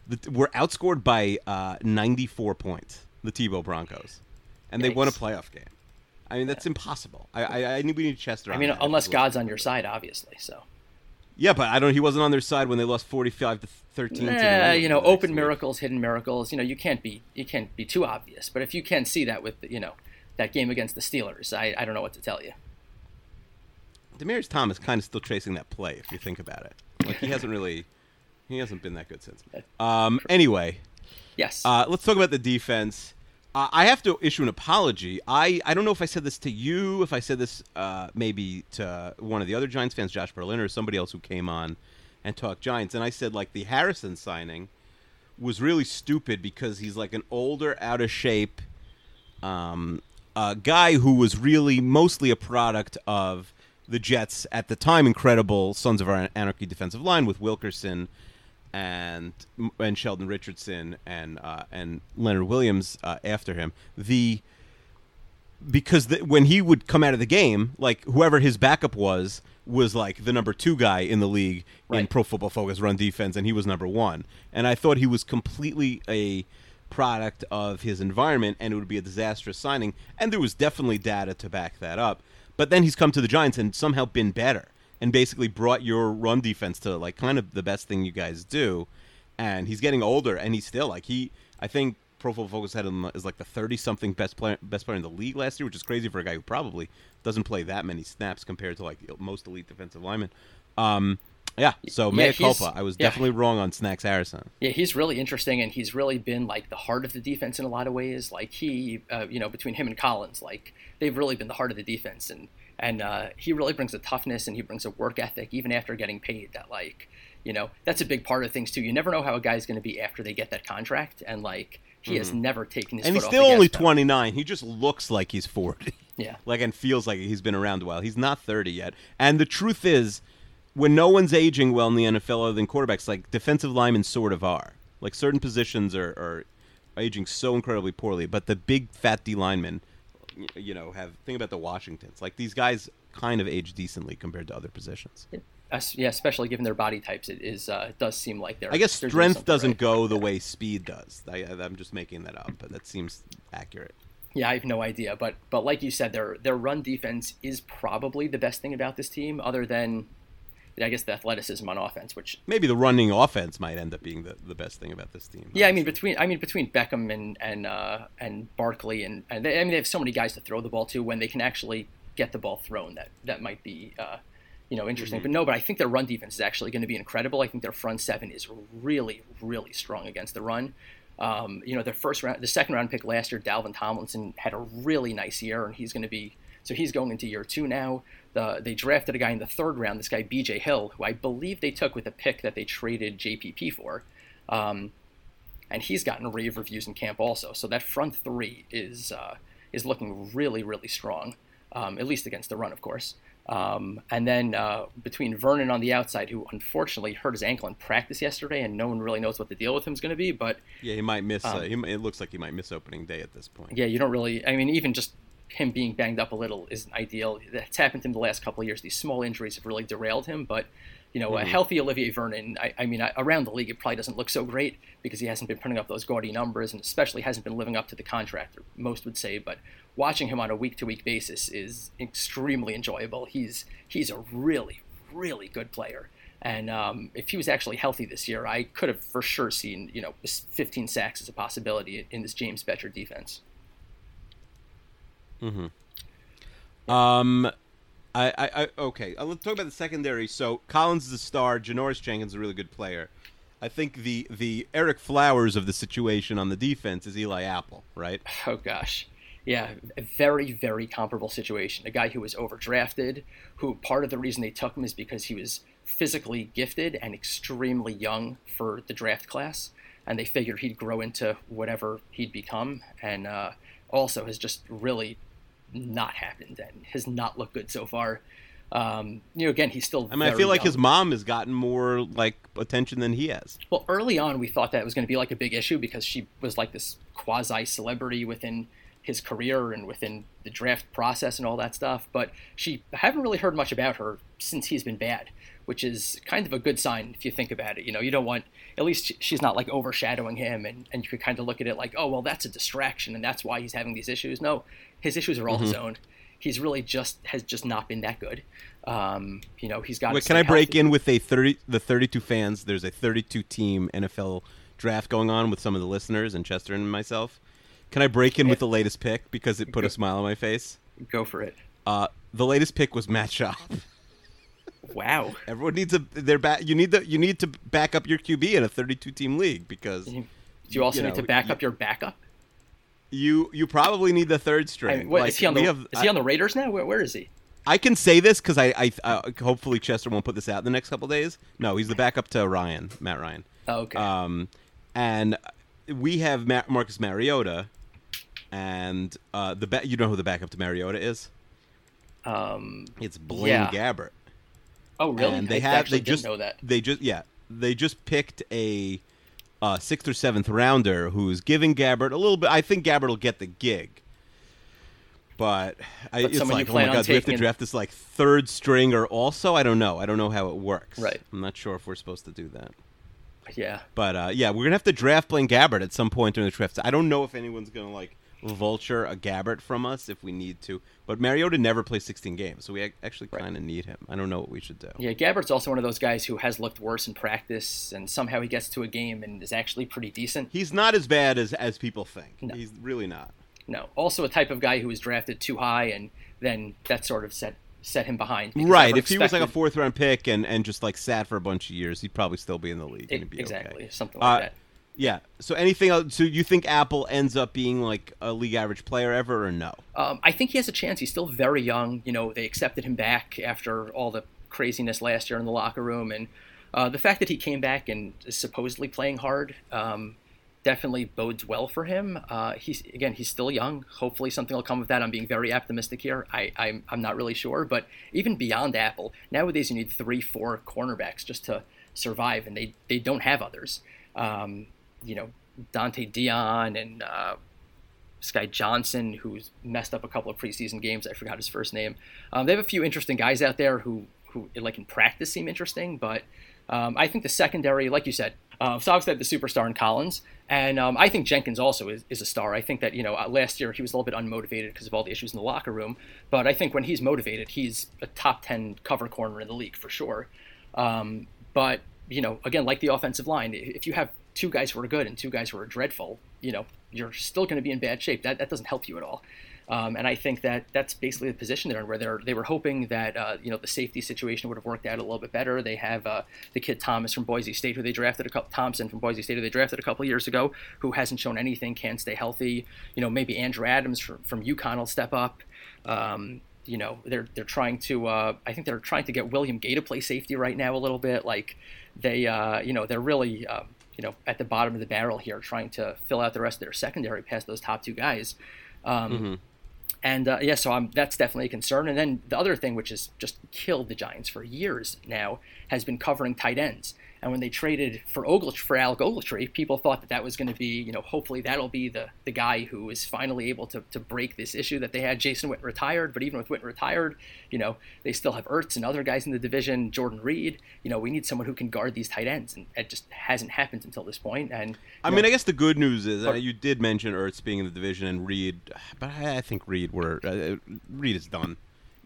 The, were outscored by uh, 94 points. The Tebow Broncos, and they won a playoff game. I mean, that's impossible. I, I, I need we need Chester. I mean, unless God's on your side, obviously. So, Yeah, but I don't. He wasn't on their side when they lost 45 to 13. to New Eh, England you know, open week. miracles, hidden miracles. You know, you can't be you can't be too obvious. But if you can see that with you know that game against the Steelers, I, I don't know what to tell you. Demaryius Thomas kind of still chasing that play if you think about it. Like he hasn't really, he hasn't been that good since. Um, anyway, Yes. uh, let's talk about the defense. Uh, I have to issue an apology. I, I don't know if I said this to you, if I said this uh, maybe to one of the other Giants fans, Josh Berlin, or somebody else who came on and talked Giants, and I said like the Harrison signing was really stupid because he's like an older, out of shape um, a guy who was really mostly a product of the Jets at the time incredible Sons of Anarchy defensive line with Wilkerson and and Sheldon Richardson and uh, and Leonard Williams uh, after him. The because the, when he would come out of the game, like whoever his backup was was like the number two guy in the league in Pro Football Focus run defense, and he was number one. And I thought he was completely a product of his environment, and it would be a disastrous signing. And there was definitely data to back that up. But then he's come to the Giants and somehow been better, and basically brought your run defense to like kind of the best thing you guys do. and he's getting older, and he's still like he. I think Pro Football Focus had him as like the thirty something best player best player in the league last year, which is crazy for a guy who probably doesn't play that many snaps compared to like most elite defensive linemen. Um, yeah, so Yeah, mea culpa. I was yeah. definitely wrong on Snacks Harrison. Yeah, he's really interesting, and he's really been like the heart of the defense in a lot of ways. Like he, uh, you know, between him and Collins, like they've really been the heart of the defense, and and uh, he really brings a toughness and he brings a work ethic, even after getting paid. That like, you know, that's a big part of things too. You never know how a guy's going to be after they get that contract, and like he has never taken his Mm-hmm. and he's still only 29 he just looks like he's 40 Yeah. like and feels like he's been around a while he's not 30 yet and the truth is when no one's aging well in the nfl other than quarterbacks like defensive linemen sort of are like certain positions are, are aging so incredibly poorly but the big fat d linemen you know have think about the washingtons like these guys kind of age decently compared to other positions yeah, especially given their body types, it is uh, it does seem like they're. i guess they're strength doesn't right. go the way speed does I, i'm just making that up but that seems accurate Yeah, I have no idea, but but like you said, their their run defense is probably the best thing about this team, other than I guess the athleticism on offense. Which maybe the running offense might end up being the, the best thing about this team yeah, I mean between I mean between Beckham and and uh, and Barkley and and they, I mean they have so many guys to throw the ball to when they can actually get the ball thrown. That that might be. Uh, you know, interesting, but no. But I think their run defense is actually going to be incredible. I think their front seven is really, really strong against the run. Um, you know, their first round, the second round pick last year, Dalvin Tomlinson had a really nice year, and he's going to be so he's going into year two now. The, they drafted a guy in the third round, this guy B.J. Hill, who I believe they took with a pick that they traded JPP for, um, and he's gotten rave reviews in camp also. So that front three is uh, is looking really, really strong, um, at least against the run, of course. Um, and then uh, between Vernon on the outside, who unfortunately hurt his ankle in practice yesterday, and no one really knows what the deal with him is going to be. But Yeah, he might miss. uh, he, it looks like he might miss opening day at this point. Um, yeah, you don't really. I mean, even just him being banged up a little isn't ideal. That's happened to him the last couple of years. These small injuries have really derailed him. But you know, a healthy Olivier Vernon, I, I mean, I, around the league, it probably doesn't look so great because he hasn't been putting up those gaudy numbers, and especially hasn't been living up to the contract. Most would say, but watching him on a week-to-week basis is extremely enjoyable. He's he's a really, really good player. And um, if he was actually healthy this year, I could have for sure seen, you know, 15 sacks as a possibility in this James Bettcher defense. Um, I, I, I okay. Uh, let's talk about the secondary. So Collins is a star. Janoris Jenkins is a really good player. I think the the Ereck Flowers of the situation on the defense is Eli Apple, right? Oh gosh. Yeah, a very, very comparable situation. A guy who was overdrafted, who part of the reason they took him is because he was physically gifted and extremely young for the draft class, and they figured he'd grow into whatever he'd become, and uh, also has just really not happened and has not looked good so far. Um, you know, again, he's still. I mean, I feel like young. his mom has gotten more like attention than he has. Well, early on, we thought that was going to be like a big issue because she was like this quasi celebrity within his career and within the draft process and all that stuff. But she I haven't really heard much about her since he's been bad, which is kind of a good sign if you think about it. You know, you don't want at least she's not like overshadowing him, and and you could kind of look at it like, oh well, that's a distraction, and that's why he's having these issues. No, his issues are all his own. He's really just has just not been that good. Um, you know, he's got. Wait, can I break in with a thirty the thirty two fans? There's a thirty two team NFL draft going on with some of the listeners and Chester and myself. Can I break in with the latest pick because it put a smile on my face? Go for it. Uh, the latest pick was Matt Schaub. Wow. Everyone needs a their back. You need the you need to back up your QB in a 32 team league because Do you also You need know, to back you- up your backup? you you probably need the third I string. mean, what, Like, is he on the have- is he on the Raiders now? Where, where is he? I can say this because I, I uh, hopefully Chester won't put this out in the next couple days. No, he's the backup to Ryan, Matt Ryan. Oh, okay. Um, and we have Ma- Marcus Mariota, and uh, the ba- you know who the backup to Mariota is? um, It's Blaine Yeah. Gabbert. Oh, really? And they I have they just know that. they just yeah they just picked a uh, sixth or seventh rounder who's giving Gabbert a little bit. I think Gabbert will get the gig. But, I, But it's like, oh my god, we have to draft this like third stringer also. I don't know. I don't know how it works. Right. I'm not sure if we're supposed to do that. Yeah. But uh, yeah, we're gonna have to draft Blaine Gabbert at some point during the draft. I don't know if anyone's gonna like vulture a Gabbert from us if we need to. But Mariota never plays 16 games, so we actually kind of need him. I don't know what we should do. Yeah, Gabbert's also one of those guys who has looked worse in practice, and somehow he gets to a game and is actually pretty decent. He's not as bad as as people think. He's really not. No, also a type of guy who was drafted too high, and then that sort of set set him behind. Right. If he was like a fourth round pick and, and just like sat for a bunch of years, he'd probably still be in the league. be exactly okay. something like Uh, that. Yeah. So anything else? So you think Apple ends up being like a league average player ever, or no? Um, I think he has a chance. He's still very young. You know, they accepted him back after all the craziness last year in the locker room, and uh, the fact that he came back and is supposedly playing hard um, definitely bodes well for him. Uh, he's again, he's still young. Hopefully, something will come of that. I'm being very optimistic here. I, I'm I'm not really sure, but even beyond Apple, nowadays you need three, four cornerbacks just to survive, and they they don't have others. Um, you know, Donte Deayon and uh, this guy Johnson, who's messed up a couple of preseason games. I forgot his first name. Um, they have a few interesting guys out there who, who like in practice seem interesting, but um, I think the secondary, like you said, uh, so obviously the superstar in Collins, and um, I think Jenkins also is, is a star. I think that you know uh, last year he was a little bit unmotivated because of all the issues in the locker room, but I think when he's motivated, he's a top ten cover corner in the league for sure. Um, but you know, again, like the offensive line, if you have two guys who are good and two guys who are dreadful, you know, you're still going to be in bad shape. That that doesn't help you at all. Um, and I think that that's basically the position they're in, where they're they were hoping that uh, you know the safety situation would have worked out a little bit better. They have uh, the kid Thomas from Boise State, who they drafted a couple Thompson from Boise State, who they drafted a couple years ago, who hasn't shown anything, can't stay healthy. You know, maybe Andrew Adams from, from UConn will step up. Um, you know, they're they're trying to. Uh, I think they're trying to get William Gay to play safety right now a little bit. Like they, uh, you know, they're really. Um, you know, at the bottom of the barrel here, trying to fill out the rest of their secondary past those top two guys. Um, And uh, yeah, so I'm, that's definitely a concern. And then the other thing, which has just killed the Giants for years now, has been covering tight ends. And when they traded for Ogletree, for Alec Ogletree, people thought that that was going to be, you know, hopefully that'll be the, the guy who is finally able to, to break this issue that they had. Jason Witten retired, but even with Witten retired, you know, they still have Ertz and other guys in the division, Jordan Reed. You know, we need someone who can guard these tight ends, and it just hasn't happened until this point. And I you mean, I guess the good news is uh, you did mention Ertz being in the division and Reed, but I, I think Reed were uh, Reed is done.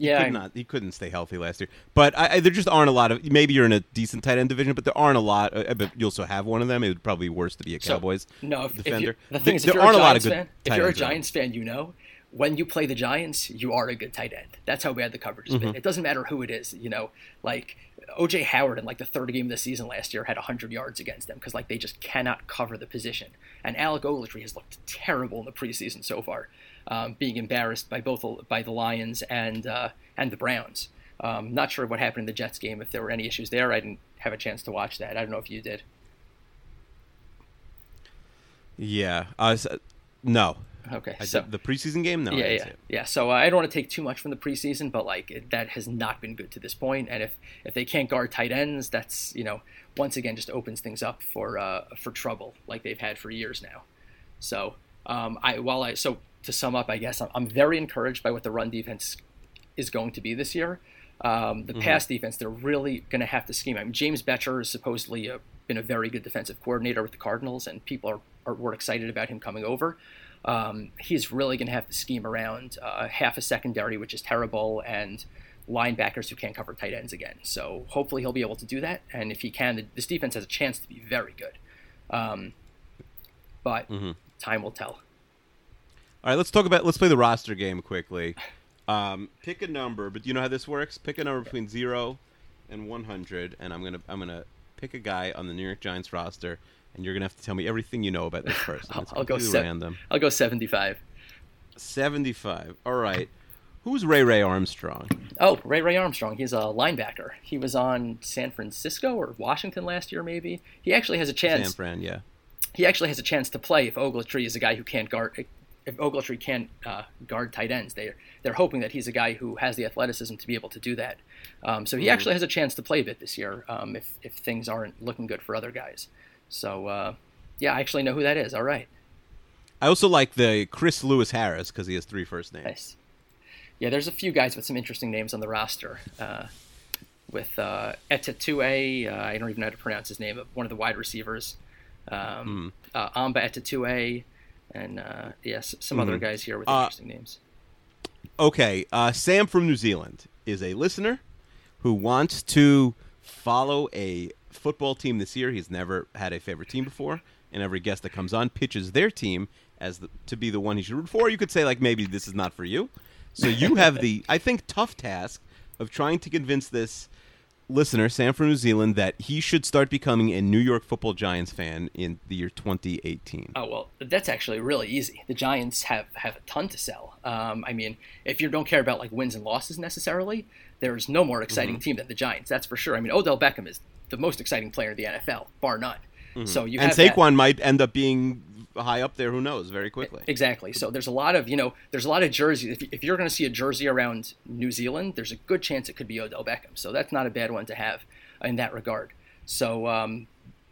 Yeah, He could not. He couldn't stay healthy last year. But I, I, there just aren't a lot of. Maybe you're in a decent tight end division, but there aren't a lot. Uh, but you also have one of them. It would probably be worse to be a So, Cowboys no, if, if defender. you, the There- thing is, if there you're aren't a lot of Giants good fan, if you're a around. Giants fan, you know when you play the Giants, you are a good tight end. That's how bad the coverage has Mm-hmm. been. It doesn't matter who it is. You know, like OJ Howard in like the third game of the season last year had 100 yards against them because like they just cannot cover the position. And Alec Ogletree has looked terrible in the preseason so far, um, being embarrassed by both by the Lions and uh, and the Browns. Um, not sure what happened in the Jets game. If there were any issues there, I didn't have a chance to watch that. I don't know if you did. Yeah. Uh, no. Okay, I so the preseason game. No. Yeah, yeah, yeah. So uh, I don't want to take too much from the preseason, but like it, that has not been good to this point. And if if they can't guard tight ends, that's you know once again just opens things up for uh, for trouble like they've had for years now. So um, I while I so to sum up, I guess I'm, I'm very encouraged by what the run defense is going to be this year. Um, the pass defense, they're really going to have to scheme. I mean, James Bettcher has supposedly uh been a very good defensive coordinator with the Cardinals, and people are, are were excited about him coming over. Um, he's really going to have to scheme around uh, half a secondary, which is terrible, and linebackers who can't cover tight ends again. So hopefully he'll be able to do that, and if he can, this defense has a chance to be very good. Um, but time will tell. All right, let's talk about. Let's play the roster game quickly. Um, pick a number, but you know how this works? Pick a number between zero and one hundred, and I'm gonna I'm gonna pick a guy on the New York Giants roster, and you're gonna have to tell me everything you know about this person. I'll, I'll go se- random. I'll go seventy-five. Seventy-five. All right. Who's Ray Ray Armstrong? Oh, Ray Ray Armstrong. He's a linebacker. He was on San Francisco or Washington last year, maybe. He actually has a chance. San Fran. Yeah. he actually has a chance to play if Ogletree is a guy who can't guard. If Ogletree can't uh, guard tight ends, they're they're hoping that he's a guy who has the athleticism to be able to do that. Um, so he actually has a chance to play a bit this year um, if if things aren't looking good for other guys. So uh, yeah, I actually know who that is. All right, I also like the Chris Lewis Harris because he has three first names. nice. Yeah, there's a few guys with some interesting names on the roster. Uh, with uh, Etetue, uh, I don't even know how to pronounce his name, but one of the wide receivers. Um, uh, Amba Etetue, and uh, yes, some other guys here with Uh, interesting names. Okay, uh, Sam from New Zealand is a listener who wants to follow a football team this year. He's never had a favorite team before, and every guest that comes on pitches their team as the, to be the one he should root for. You could say like maybe this is not for you. So you have the I think tough task of trying to convince this listener, Sam from New Zealand, that he should start becoming a New York Football Giants fan in the year 2018. Oh well, that's actually really easy. The Giants have have a ton to sell. Um, I mean, if you don't care about like wins and losses necessarily, there's no more exciting Mm-hmm. team than the Giants. That's for sure. I mean, Odell Beckham is the most exciting player in the NFL, bar none. So you Mm-hmm. and have that- Saquon might end up being high up there. Who knows? Very quickly. Exactly. So there's a lot of you know there's a lot of jerseys. If, if you're going to see a jersey around New Zealand, there's a good chance it could be Odell Beckham. So that's not a bad one to have in that regard. So um,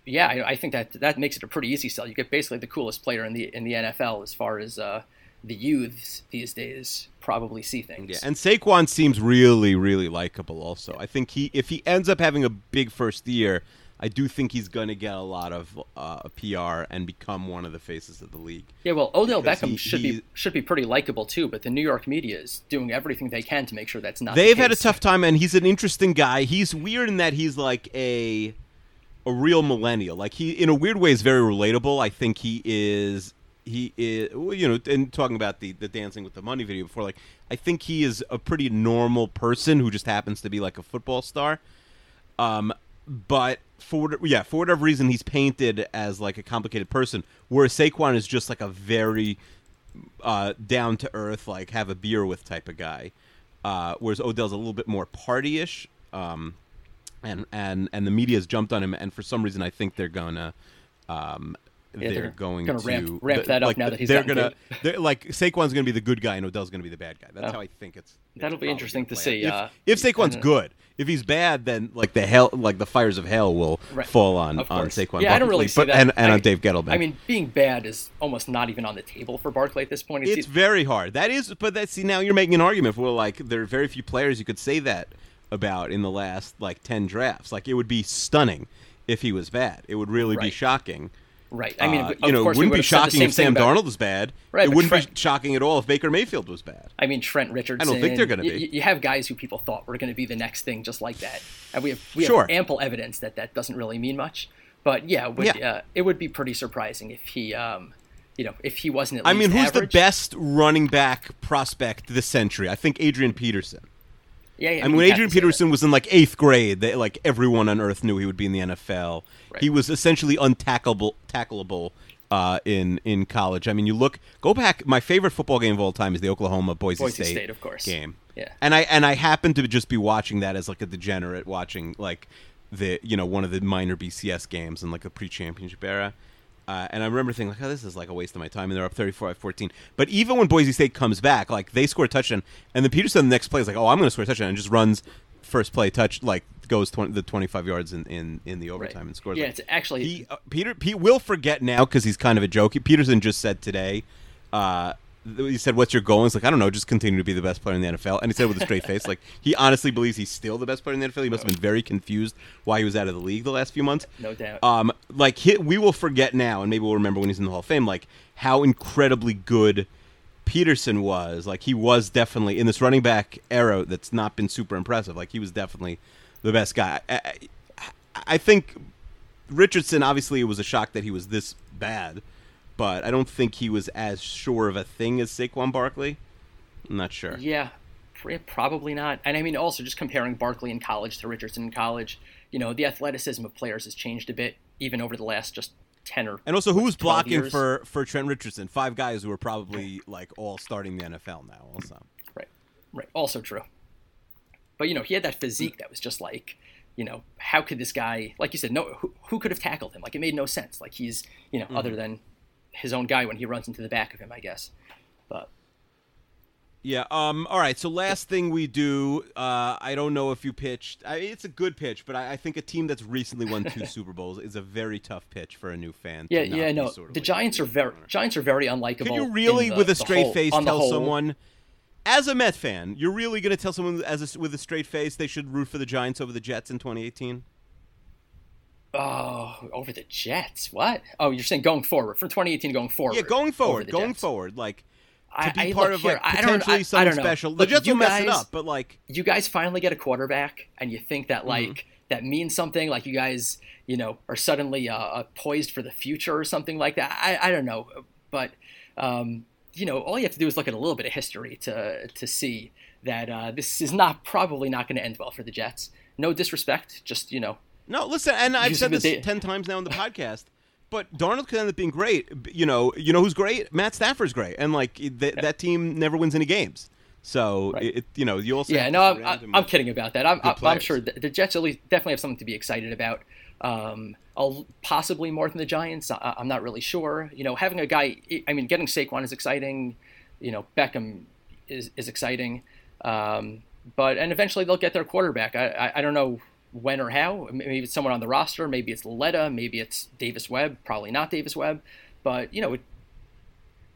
yeah, I, I think that that makes it a pretty easy sell. You get basically the coolest player in the in the NFL as far as uh, the youths these days probably see things. Yeah, and Saquon seems really, really likable. Also, I think he if he ends up having a big first year, I do think he's going to get a lot of uh, PR and become one of the faces of the league. Yeah, well, Odell Because Beckham he- should be should be pretty likable too, but the New York media is doing everything they can to make sure that's not. They've the had a tough time, and he's an interesting guy. He's weird in that he's like a a real millennial. Like he, in a weird way, is very relatable. I think he is. He is, well, you know, and talking about the the dancing with the money video before, like I think he is a pretty normal person who just happens to be like a football star. Um, but for yeah, for whatever reason, he's painted as like a complicated person, whereas Saquon is just like a very uh, down to earth, like have a beer with type of guy. Uh, whereas Odell's a little bit more partyish, um, and and and the media's jumped on him, and for some reason, I think they're gonna. Um, Yeah, they're, they're going to ramp- ramp that up like, now that he's they're gonna they're, like Saquon's gonna be the good guy and Odell's gonna be the bad guy. That's Oh. how I think it's. it's That'll be interesting gonna see, out. uh, If, if Saquon's uh, good, if he's bad, then like the hell, like the fires of hell will Right. fall on on. Saquon. Yeah, I don't really Barkley, see but, that. and, and I- on Dave Gettleman. I mean, being bad is almost not even on the table for Barkley at this point. It's very hard. That is, but that see now you're making an argument for like there are very few players you could say that about in the last like ten drafts. Like it would be stunning if he was bad. It would really be shocking. Right. I mean, Uh, of you know, course, it wouldn't be would've said the shocking if Sam Darnold was bad. Right, it wouldn't Trent- be shocking at all if Baker Mayfield was bad. I mean, Trent Richardson. I don't think they're gonna be. y- You, have guys who people thought were going to be the next thing, just like that, and we have we Sure. have ample evidence that that doesn't really mean much. But yeah, would, Yeah. Uh, it would be pretty surprising if he, um, you know, if he wasn't at I mean, who's average. the best running back prospect this century? I think Adrian Peterson. Yeah, yeah I mean, when Adrian that. Peterson was in like eighth grade, they, like everyone on earth knew he would be in the NFL. Right. He was essentially untackable, tackleable uh, in in college. I mean, you look, go back. My favorite football game of all time is the Oklahoma Boise, Boise State, State, of course. game. Yeah. and I and I happened to just be watching that as like a degenerate, watching like the you know one of the minor BCS games in like the pre-championship era. Uh, and I remember thinking like, oh, this is like a waste of my time, and they're up 34-14. But even when Boise State comes back, like they score a touchdown, and then Peterson the next play is like, oh, I'm going to score a touchdown, and just runs first play touch like goes 20, the 25 yards in, in, in the overtime and scores. Yeah, like- it's actually he uh, Peter Pete will forget now because he's kind of a joke. Peterson just said today. Uh, he said, "What's your goal?" He's like, "I don't know, just continue to be the best player in the NFL." And he said with a straight face, like he honestly believes he's still the best player in the NFL. He must have been very confused why he was out of the league the last few months. No doubt. Um, like he, we will forget now, and maybe we'll remember when he's in the Hall of Fame, like how incredibly good Peterson was. Like he was definitely in this running back era that's not been super impressive. Like he was definitely the best guy. I, I, I think Richardson obviously it was a shock that he was this bad, but I don't think he was as sure of a thing as Saquon Barkley. I'm not sure. Yeah, probably not. And I mean, also just comparing Barkley in college to Richardson in college, you know, the athleticism of players has changed a bit, even over the last just ten or. And also, who's 12 blocking years. for for Trent Richardson? Five guys who are probably like all starting the NFL now. Also, Right, right. Also true. But you know, he had that physique that was just like, you know, how could this guy, like you said, no, who, who could have tackled him? Like it made no sense. Like he's, you know, Mm-hmm. other than his own guy when he runs into the back of him, I guess. But yeah. Um. All right. So last thing we do. Uh. I don't know if you pitched. I, it's a good pitch, but I, I think a team that's recently won two Super Bowls is a very tough pitch for a new fan. yeah, yeah, no, sort of the like Giants are very Giants are very unlikable. Could you really, the- with a straight whole- face, tell someone, as a Met fan, you're really going to tell someone as a, with a straight face they should root for the Giants over the Jets in 2018? Oh, over the Jets. What? Oh, you're saying going forward from 2018 going forward. Yeah, going forward, going Jets. forward, like to I- be I- part look of like here, don't- potentially I- something don't know. special. The Jets will mess it up, but like you guys finally get a quarterback and you think that Mm-hmm. like that means something like you guys you know are suddenly uh, uh, poised for the future or something like that i, I don't know but um, you know all you have to do is look at a little bit of history to to see that uh, this is not probably not going to end well for the jets no disrespect just you know No, listen, and I've said this ten times now in the podcast. But Darnold could end up being great. You know, you know who's great? Matt Stafford's great, and like th- that team never wins any games. So Right. it, you know, you also yeah no i'm, I'm kidding about that i'm, I'm, I'm sure the, the jets at least definitely have something to be excited about um, possibly more than the giants I, i'm not really sure you know having a guy i mean getting Saquon is exciting you know beckham is, is exciting um, but and eventually they'll get their quarterback I, I, I don't know when or how maybe it's someone on the roster maybe it's Letta maybe it's davis webb probably not davis webb but you know it,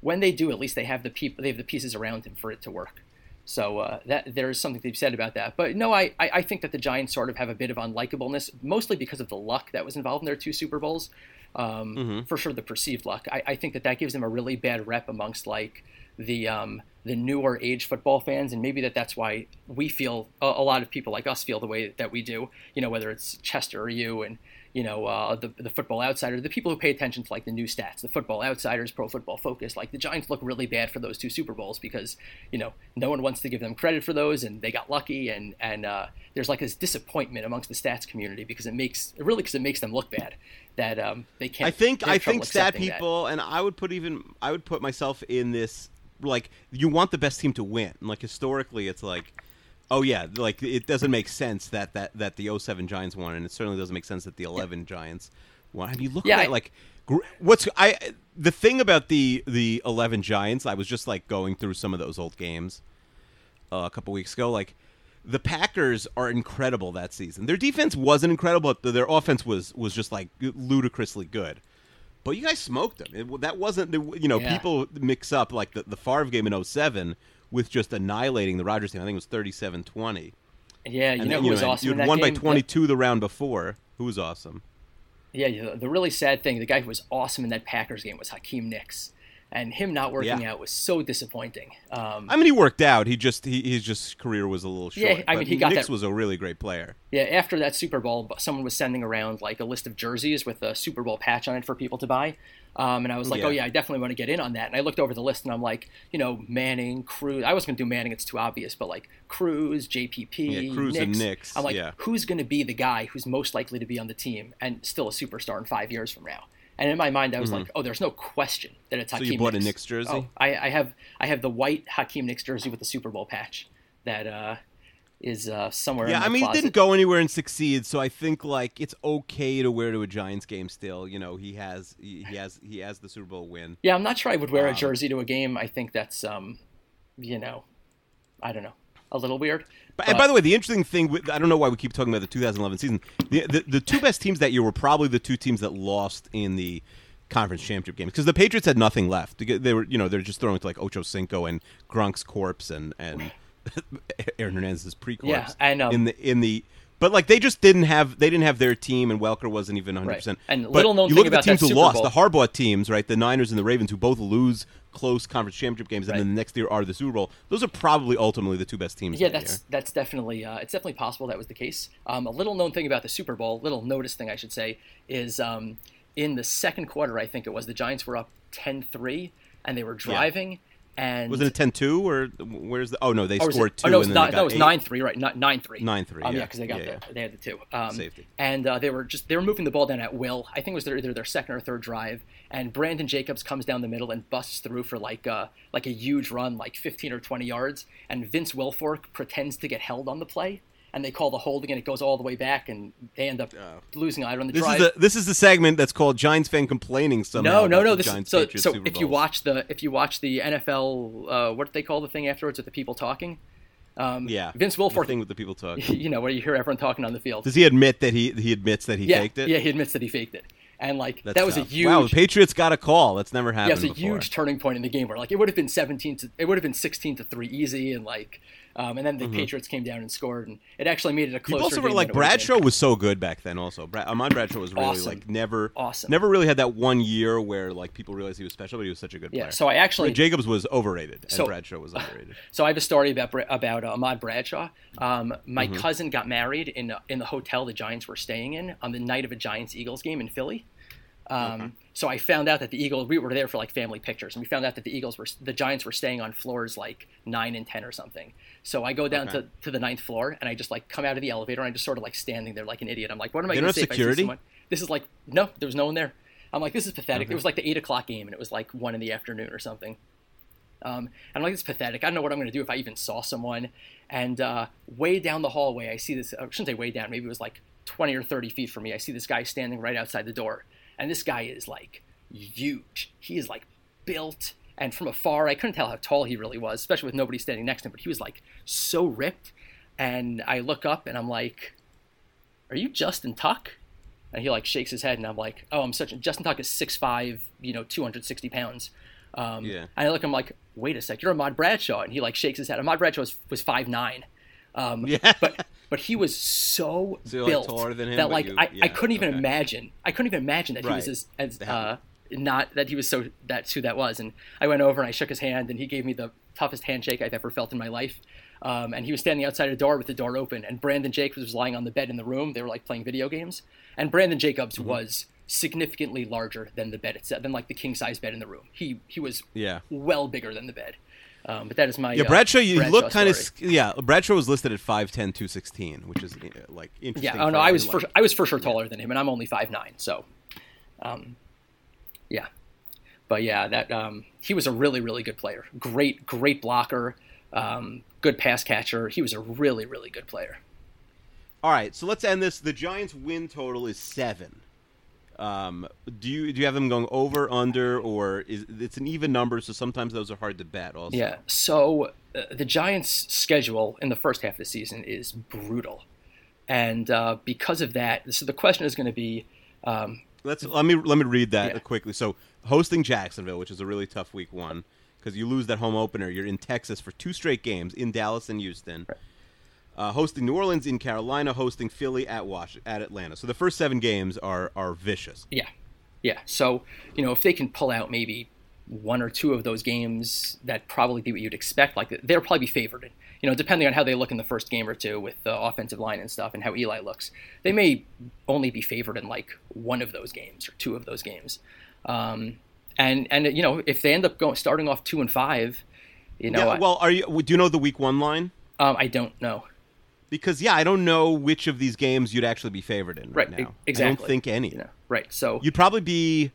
when they do at least they have the people they have the pieces around him for it to work so uh, that there is something to be said about that. But no, I, I I think that the Giants sort of have a bit of unlikableness, mostly because of the luck that was involved in their two Super Bowls. Um, For sure, the perceived luck. I, I think that that gives them a really bad rep amongst like the um, the newer age football fans, and maybe that that's why we feel a, a lot of people like us feel the way that we do. You know, whether it's Chester or you, and you know uh, the the Football Outsider, the people who pay attention to like the new stats, the Football Outsiders, Pro Football Focus. Like the Giants look really bad for those two Super Bowls because you know no one wants to give them credit for those, and they got lucky, and and uh, there's like this disappointment amongst the stats community because it makes really because it makes them look bad that um, they can't. I think I think stat accepting that. people, and I would put even I would put myself in this like you want the best team to win. Like historically, it's like. Oh yeah, like it doesn't make sense that that that the 07 Giants won, and it certainly doesn't make sense that the 11 Giants won. I mean, look Yeah, at I- like what's I the thing about the the 11 Giants. I was just like going through some of those old games uh, a couple weeks ago. Like the Packers are incredible that season. Their defense wasn't incredible, but their offense was was just like ludicrously good. But you guys smoked them. It, that wasn't you know Yeah. people mix up like the the Favre game in 07 with just annihilating the Rodgers team. I think it was 37-20. Yeah, you And know then, who was and awesome You in had that won by game? The- 22 the round before. Who was awesome? Yeah, the, the really sad thing, the guy who was awesome in that Packers game was Hakeem Nicks, and him not working Yeah. out was so disappointing. Um, I mean, he worked out. He just he, his just career was a little short. Yeah, I mean, he got Nicks that- was a really great player. yeah, after that Super Bowl, someone was sending around like a list of jerseys with a Super Bowl patch on it for people to buy. Um, and I was like, Yeah. oh yeah, I definitely want to get in on that. And I looked over the list, and I'm like, you know, Manning, Cruz. I wasn't gonna do Manning; it's too obvious. But like Cruz, JPP, Yeah, Cruz and Nicks. Nicks, I'm like, yeah. who's gonna be the guy who's most likely to be on the team and still a superstar in five years from now? And in my mind, I was like, oh, there's no question that it's Mm-hmm. So Hakeem. you bought a Nicks. Knicks jersey? Oh, I, I have I have the white Hakeem Nicks jersey with the Super Bowl patch that uh, is uh, somewhere. Yeah, I mean, closet. he didn't go anywhere and succeed, so I think like it's okay to wear to a Giants game. Still, you know, he has he, he has he has the Super Bowl win. Yeah, I'm not sure I would wear a Um, jersey to a game. I think that's um, you know, I don't know, a little weird. But, and by the way, the interesting thing, with, I don't know why we keep talking about the 2011 season. The, the the two best teams that year were probably the two teams that lost in the conference championship games because the Patriots had nothing left. They were you know they're just throwing to like Ocho Cinco and Gronk's corpse and and Aaron Hernandez's pre-corpse. Yeah, and, um, in the in the. But like they just didn't have they didn't have their team and Welker wasn't even 100. percent And but little known you thing look at the teams who Super lost Bowl- the Harbaugh teams right the Niners and the Ravens who both lose close conference championship games and Right. then the next year are the Super Bowl. Those are probably ultimately the two best teams. Yeah, that's year. that's definitely uh, it's definitely possible that was the case. Um, a little known thing about the Super Bowl, little notice thing I should say, is um, in the second quarter, I think it was the Giants were up 10-3 and they were driving. And Was it a 10-2 or where's the? Oh no, they scored it, two. oh, no, it was and nine, they no, it was nine three, right? Not nine three. 9-3, Um, yeah. because they got Yeah, the yeah. they had the two. Um, Safety. And uh, they were just they were moving the ball down at will. I think it was their, either their second or third drive. And Brandon Jacobs comes down the middle and busts through for like uh, like a huge run, like 15 or 20 yards. And Vince Wilfork pretends to get held on the play. And they call the holding, and it goes all the way back, and they end up losing either on the Oh. This drive. is the this is the segment that's called Giants fan complaining somehow. No, no, about no. This Giants so so. If you watch the if you watch the NFL, uh, what do they call the thing afterwards with the people talking? Um, yeah, Vince the Wilfork. thing with the people talking. You know where you hear everyone talking on the field. Does he admit that he he admits that he yeah, faked it? Yeah, he admits that he faked it. and like That's that was tough. a huge Wow, the Patriots got a call. That's never yeah, happened it was a before. huge turning point in the game where like it would have been 17 to it would have been 16 to 3 easy and like um, and then the Patriots came down and scored and it actually made it a closer People also were like it would have been. Bradshaw was so good back then. Also, Bra- Ahmad Bradshaw was really Awesome. like never, Awesome. never really had that one year where like people realized he was special, but he was such a good Yeah, player. so I actually Jacobs was overrated, and So- Bradshaw was underrated. So I have a story about about uh, Ahmad Bradshaw. Um, my Mm-hmm. cousin got married in in the hotel the Giants were staying in on the night of a Giants Eagles game in Philly. Um, So I found out that the Eagles we were there for like family pictures, and we found out that the Eagles were the Giants were staying on floors like nine and ten or something. So I go down Okay. to, to the ninth floor, and I just like come out of the elevator, and I'm just sort of like standing there like an idiot. I'm like, what am I going to say have if I security? see someone? This is like no, there was no one there. I'm like, this is pathetic. It was like the eight o'clock game, and it was like one in the afternoon or something. Um, and I'm like, it's pathetic. I don't know what I'm going to do if I even saw someone. And uh, way down the hallway, I see this. I shouldn't say way down. Maybe it was like 20 or 30 feet from me. I see this guy standing right outside the door, and this guy is like huge. He is like built, and from afar, I couldn't tell how tall he really was, especially with nobody standing next to him. But he was like so ripped. And I look up, and I'm like, "Are you Justin Tuck?" And he like shakes his head, and I'm like, "Oh, I'm such." Justin Tuck is 6'5", you know, 260 pounds. Um, Yeah. And I look, I'm like, wait a sec, you're Ahmad Bradshaw, and he like shakes his head. Ahmad Bradshaw was, was five nine, um, Yeah. but but he was so, So, like, built taller than him, that like you- I, I couldn't even okay. imagine. I couldn't even imagine that he was as, as uh, not that he was so that's who that was. And I went over and I shook his hand, and he gave me the toughest handshake I've ever felt in my life. Um, and he was standing outside a door with the door open, and Brandon Jacobs was lying on the bed in the room. They were like playing video games, and Brandon Jacobs Mm-hmm. was significantly larger than the bed itself, than like the king size bed in the room. He he was Yeah. well bigger than the bed. Um, but that is my Yeah, uh, Bradshaw, you Bradshaw look kind of yeah. Bradshaw was listed at 5'10", 216, which is uh, like interesting. yeah. Oh no, I was like, for I was for sure taller than him, and I'm only five nine. So, um, yeah, but yeah, that um, he was a really really good player. Great great blocker, um, good pass catcher. He was a really really good player. All right, so let's end this. The Giants' win total is seven. Um, do you do you have them going over, under, or is it's an even number? So sometimes those are hard to bet. Also, Yeah. So uh, the Giants' schedule in the first half of the season is brutal, and uh, because of that, so the question is going to be. Um, Let's let me let me read that Yeah. quickly. So hosting Jacksonville, which is a really tough week one, because you lose that home opener. You're in Texas for two straight games in Dallas and Houston. Uh, hosting New Orleans in Carolina, hosting Philly at Wash at Atlanta. So the first seven games are are vicious. Yeah, yeah. So you know, if they can pull out maybe one or two of those games, that probably be what you'd expect. Like they'll probably be favored. In. You know, depending on how they look in the first game or two with the offensive line and stuff, and how Eli looks, they may only be favored in like one of those games or two of those games. Um, and and you know, if they end up going starting off two and five, you know, yeah, well, are you? Do you know the week one line? um, I don't know. Because yeah, I don't know which of these games you'd actually be favored in right, Right, now. exactly. I don't think any. Know, right. So You'd probably be.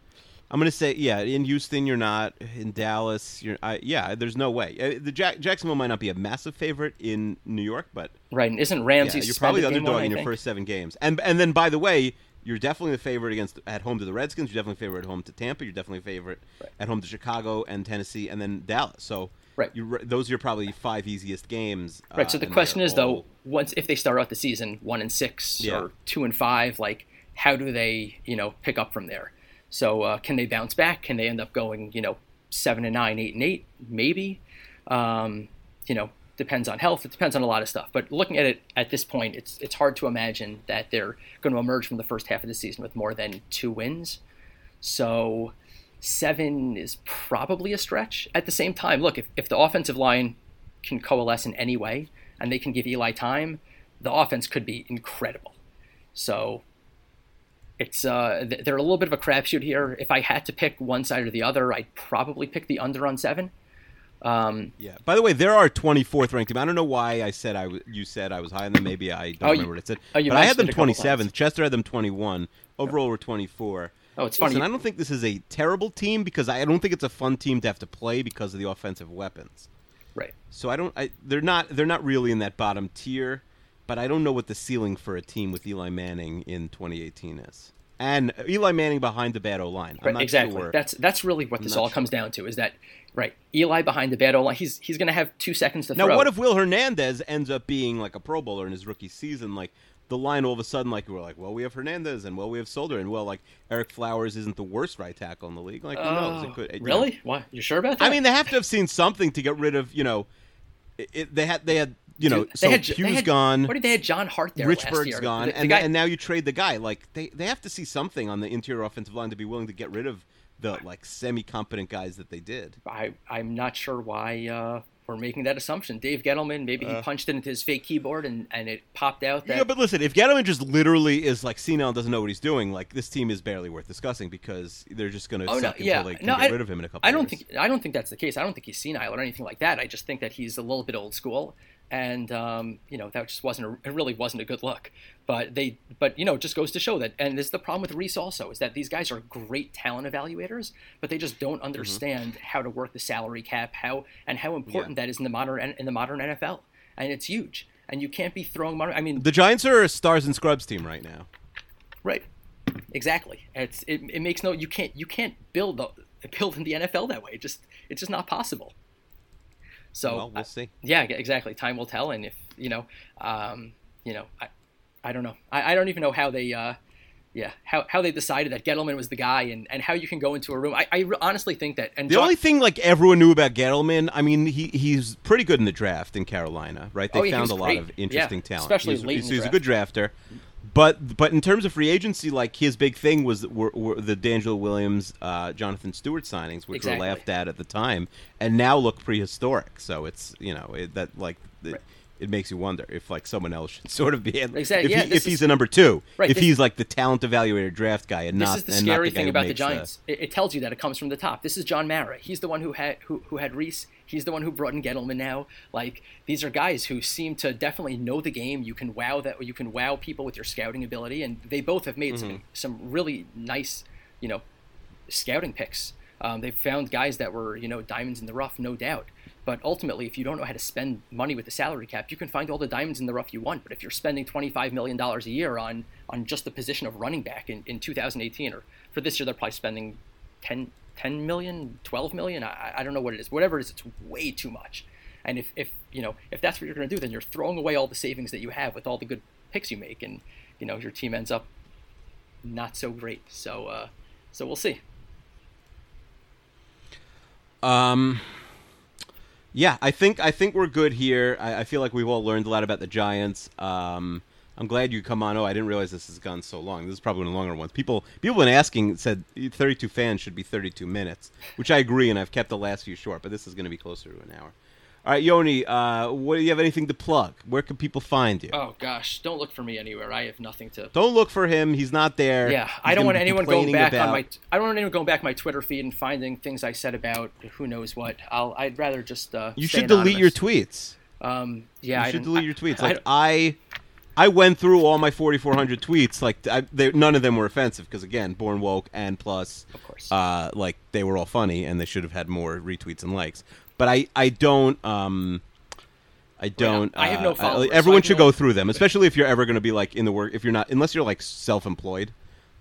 I'm gonna say yeah. In Houston, you're not. In Dallas, you're. I, yeah, there's no way. Uh, The Jack, Jacksonville might not be a massive favorite in New York, but right, and isn't Ramsey? yeah, you're probably the underdog one, in your think? first seven games. And and then by the way, you're definitely the favorite against at home to the Redskins. You're definitely favorite at home to Tampa. You're definitely favorite at home to Chicago and Tennessee, and then Dallas. So Right. you those are your probably five easiest games. Right. uh, So the question is, all- though, once if they start out the season one and six Yeah. or two and five, like how do they, you know, pick up from there? So uh, can they bounce back? Can they end up going, you know, seven and nine, eight and eight, maybe? Um, you know, depends on health. It depends on a lot of stuff. But looking at it at this point, it's it's hard to imagine that they're going to emerge from the first half of the season with more than two wins. So seven is probably a stretch. At the same time, look, if, if the offensive line can coalesce in any way and they can give Eli time, the offense could be incredible. So it's uh, they're a little bit of a crapshoot here. If I had to pick one side or the other, I'd probably pick the under on seven. Um, Yeah. By the way, there are 24th ranked team. I don't know why I said I w- you said I was high on them. Maybe I don't Oh, you- remember what it said. oh, you but I had them it a couple 27th. Chester had them 21. Overall, we're 24. Oh, it's funny. Listen, I don't think this is a terrible team because I don't think it's a fun team to have to play because of the offensive weapons. right. So I don't. I, they're not. They're not really in that bottom tier. But I don't know what the ceiling for a team with Eli Manning in 2018 is. And Eli Manning behind the bad O line. Right, exactly. sure. That's that's really what this all sure. comes down to. Is that right? Eli behind the bad O line. He's he's going to have two seconds to Now, throw. what if Will Hernandez ends up being like a Pro Bowler in his rookie season? Like, the line all of a sudden like we're like, well, we have Hernandez and well, we have Solder and well, like Ereck Flowers isn't the worst right tackle in the league. Like, who knows? It oh, could, you know. Really? Why? You sure about that? I mean, they have to have seen something to get rid of. You know, it, it, they had they had you know, Dude, so had, had- gone. What did they had John Hart there Richburg's gone, The- the and, guy- and now you trade the guy. Like they, they have to see something on the interior offensive line to be willing to get rid of the like semi-competent guys that they did. I I'm not sure why uh, we're making that assumption. Dave Gettleman, maybe he punched it into his fake keyboard and, and it popped out that Uh. yeah, but listen, if Gettleman just literally is like senile and doesn't know what he's doing, like this team is barely worth discussing because they're just going to Oh no, suck yeah, until they no, get I, rid of him in a couple. I don't years. think I don't think that's the case. I don't think he's senile or anything like that. I just think that he's a little bit old school, and um, you know that just wasn't a, it really wasn't a good look. But they, but you know, it just goes to show that, and this is the problem with Reese also is that these guys are great talent evaluators, but they just Mm-hmm. don't understand how to work the salary cap, how and how important that is in the modern in the modern NFL, and it's huge. And you can't be throwing money. I mean, the Giants are a stars and scrubs team right now. Right. Exactly. It's it, it makes no you can't you can't build the, build in the NFL that way. It just it's just not possible. So well, we'll I- see. yeah, exactly. Time will tell, and if you know, um, you know, I, I don't know. I, I don't even know how they, uh, yeah, how, how they decided that Gettleman was the guy, and, and how you can go into a room. I, I honestly think that. And The John- only thing like everyone knew about Gettleman, I mean, he he's pretty good in the draft in Carolina, right? They Oh, yeah, found a lot of interesting Yeah, talent, especially he's, late in the he's a good drafter. But but in terms of free agency, like his big thing was were, were the DeAngelo Williams, uh, Jonathan Stewart signings, which Exactly. were laughed at at the time, and now look prehistoric. So it's you know it, that like it, it makes you wonder if like someone else should sort of be Exactly, if, yeah, he, if he's is- a number two, Right, if this- he's like the talent evaluator draft guy, and not. this not is the scary guy thing about the uh, Giants. It, it tells you that it comes from the top. This is John Mara. He's the one who had who, who had Reese. He's the one who brought in Gettleman. Now, like these are guys who seem to definitely know the game. You can wow that. You can wow people with your scouting ability, and they both have made Mm-hmm. some some really nice, you know, scouting picks. Um, they've found guys that were you know diamonds in the rough, no doubt. But ultimately, if you don't know how to spend money with the salary cap, you can find all the diamonds in the rough you want. But if you're spending $25 million a year on on just the position of running back in, in 2018, or for this year, they're probably spending 10, 10 million, 12 million. I, I don't know what it is. Whatever it is, it's way too much. And if, if you know if that's what you're going to do, then you're throwing away all the savings that you have with all the good picks you make, and you know your team ends up not so great. So uh, so we'll see. Um, yeah, I think I think we're good here. I, I feel like we've all learned a lot about the Giants. Um, I'm glad you come on. Oh, I didn't realize this has gone so long. This is probably one of the longer ones. People people been asking said 32 fans should be 32 minutes, which I agree, and I've kept the last few short. But this is going to be closer to an hour. All right, Yoni, uh, what do you have anything to plug? Where can people find you? Oh gosh, don't look for me anywhere. I have nothing to. Don't look for him. He's not there. Yeah, He's I don't want anyone going back about- on my. I don't want anyone going back my Twitter feed and finding things I said about who knows what. I'll. I'd rather just. Uh, You should delete your tweets. Um. Yeah. you I should delete I- your tweets. I- Like I, I went through all my 4,400 tweets. Like I, they, none of them were offensive because again, born woke and plus, Of course. uh, like they were all funny and they should have had more retweets and likes. But I, I don't, um, I don't. I have no uh, followers, so everyone I should go through them, especially if you're ever going to be like in the work. If you're not, unless you're like self-employed,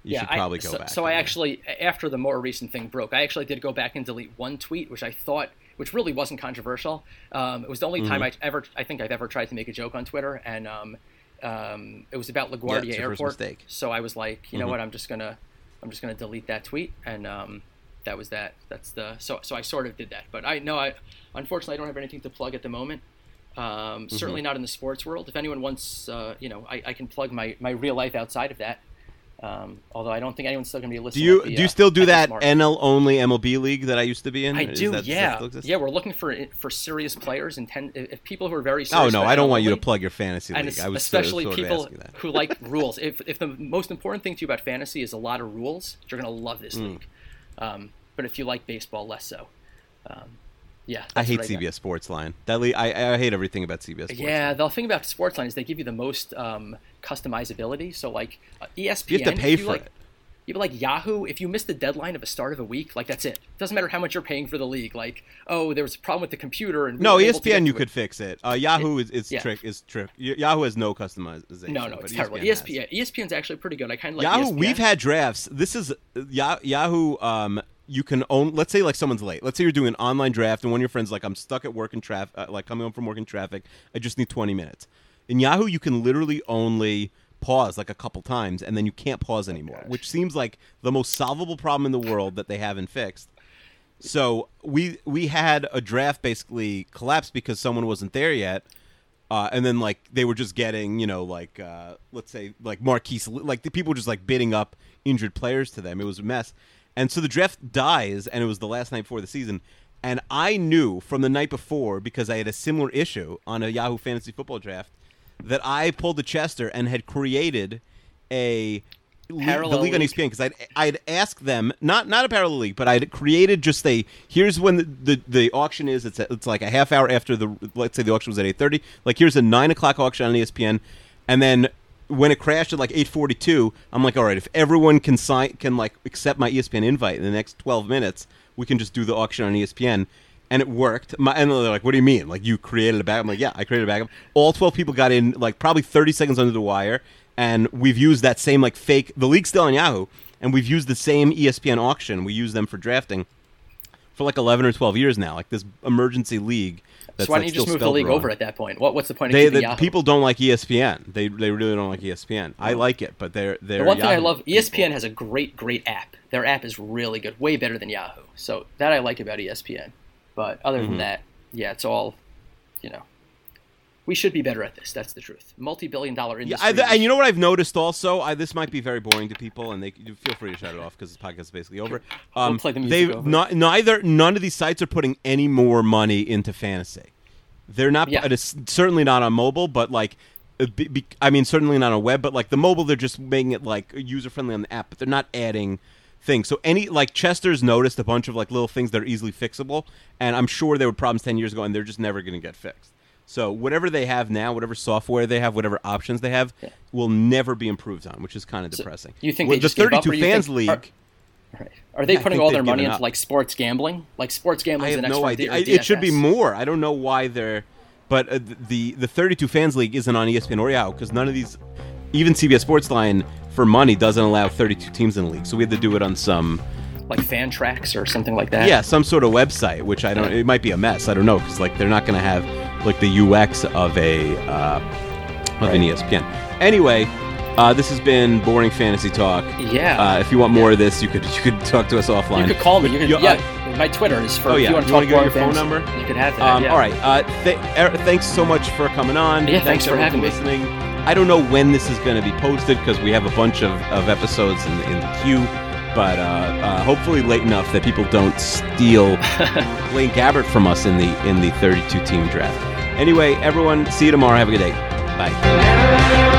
you yeah, should probably I, go so, back. So I actually, after the more recent thing broke, I actually did go back and delete one tweet, which I thought, which really wasn't controversial. Um, it was the only Mm-hmm. time I ever, I think I've ever tried to make a joke on Twitter, and um, um, it was about LaGuardia first Airport. So I was like, you know Mhm. what, I'm just gonna, I'm just gonna delete that tweet, and um, that was that. That's the so so I sort of did that, but I no, I unfortunately I don't have anything to plug at the moment. Um, Mm-hmm. Certainly not in the sports world. If anyone wants, uh, you know, I, I can plug my, my real life outside of that. Um, although I don't think anyone's still going to be listening. Do you the, do you uh, still do that NL only MLB league that I used to be in? I Is do. that- yeah, yeah. We're looking for for serious players and ten, if people who are very Oh no, I don't want you to plug your fantasy league. I was especially sort of people who like rules. If if the most important thing to you about fantasy is a lot of rules, you're going to love Mm. this league. Um, but if you like baseball, less so. Um, yeah, I hate got. CBS Sports Line. That le- I I hate everything about CBS. Sports Yeah, Line. the thing about Sportsline is they give you the most um, customizability. So like uh, ESPN, You have to pay for like, it. You like Yahoo, if you miss the deadline of a start of a week, like that's it. Doesn't matter how much you're paying for the league. Like, oh, there was a problem with the computer, and we No, weren't able to get ESPN you it. could fix it. Uh, Yahoo is, is yeah. trick is trick. Yahoo has no customization. No, no, it's terrible. ESPN. ESPN, ESPN's actually pretty good. I kind of like Yahoo, ESPN. we've had drafts. This is Yahoo. Um, you can own. Let's say like someone's late. Let's say you're doing an online draft, and one of your friends like, I'm stuck at work in traffic, uh, like coming home from work in traffic. I just need 20 minutes. In Yahoo, you can literally only pause like a couple times, and then you can't pause anymore, which seems like the most solvable problem in the world that they haven't fixed. So we we had a draft basically collapse because someone wasn't there yet, uh, and then like they were just getting you know like uh, let's say like Marquise like the people were just like bidding up injured players to them. It was a mess, and so the draft dies, and it was the last night before the season. And I knew from the night before because I had a similar issue on a Yahoo Fantasy Football draft that I pulled the Chester and had created a Parallel the league on. ESPN because I'd I'd asked them not not a parallel league, but I'd created just a here's when the, the, the auction is. It's a, it's like a half hour after the let's say the auction was at eight thirty. Like here's a nine o'clock auction on ESPN, and then when it crashed at like eight forty two, I'm like, all right, if everyone can sign can like accept my ESPN invite in the next twelve minutes, we can just do the auction on ESPN. And it worked. My, and they're like, "What do you mean? Like you created a backup?" I'm like, "Yeah, I created a backup." All 12 people got in, like probably 30 seconds under the wire, and we've used that same like fake. The league's still on Yahoo, and we've used the same ESPN auction. We use them for drafting for like 11 or 12 years now. Like this emergency league. That's so why don't like, you just move the league wrong. over at that point? What, what's the point of They the Yahoo? people don't like ESPN. They they really don't like ESPN. I like it, but they're they're The one thing I love, people. ESPN has a great, great app. Their app is really good, way better than Yahoo. So that I like about ESPN. But other Mm-hmm. than that, yeah, it's all, you know, we should be better at this. That's the truth. Multi-billion-dollar Yeah, industry. I, and you know what I've noticed also? I, this might be very boring to people, and they feel free to shut it off because this podcast is basically over. Um, play the music over. Not, neither none of these sites are putting any more money into fantasy. They're not. Yeah. It's certainly not on mobile, but like, uh, I mean, certainly not on web, but like the mobile, they're just making it like user friendly on the app, but they're not adding things. So any like Chester's noticed a bunch of like little things that are easily fixable, and I'm sure there were problems ten years ago, and they're just never going to get fixed. So whatever they have now, whatever software they have, whatever options they have, will never be improved on, which is kind of depressing. you think Well, the just gave up, 32 fans think- league? are- Right. Are they Yeah, putting all their money into up. like sports gambling? Like sports gambling I is have the next no idea. I- it should be more. I don't know why they're, but uh, the the 32 fans league isn't on ESPN or Yahoo because none of these, even CBS Sportsline for money doesn't allow 32 teams in the league. So we had to do it on some, like Fantrax or something like that. yeah, some sort of website, which I don't. It might be a mess. I don't know because like they're not going to have like the UX of a uh, of an ESPN. Anyway. Uh, this has been boring fantasy talk. Yeah. Uh, if you want more of this, you could you could talk to us offline. You could call me. You could, You- uh, yeah, my Twitter is for. Oh, if yeah. you want to You talk give me boring your phone number? You could have that. Um, yeah. All right. Uh, th- er, thanks so much for coming on. Yeah, thanks for having me. listening. I don't know when this is going to be posted because we have a bunch of, of episodes in, in the queue, but uh, uh, hopefully late enough that people don't steal Blaine Gabbert from us in the in the 32 team draft. Anyway, everyone, see you tomorrow. Have a good day. Bye.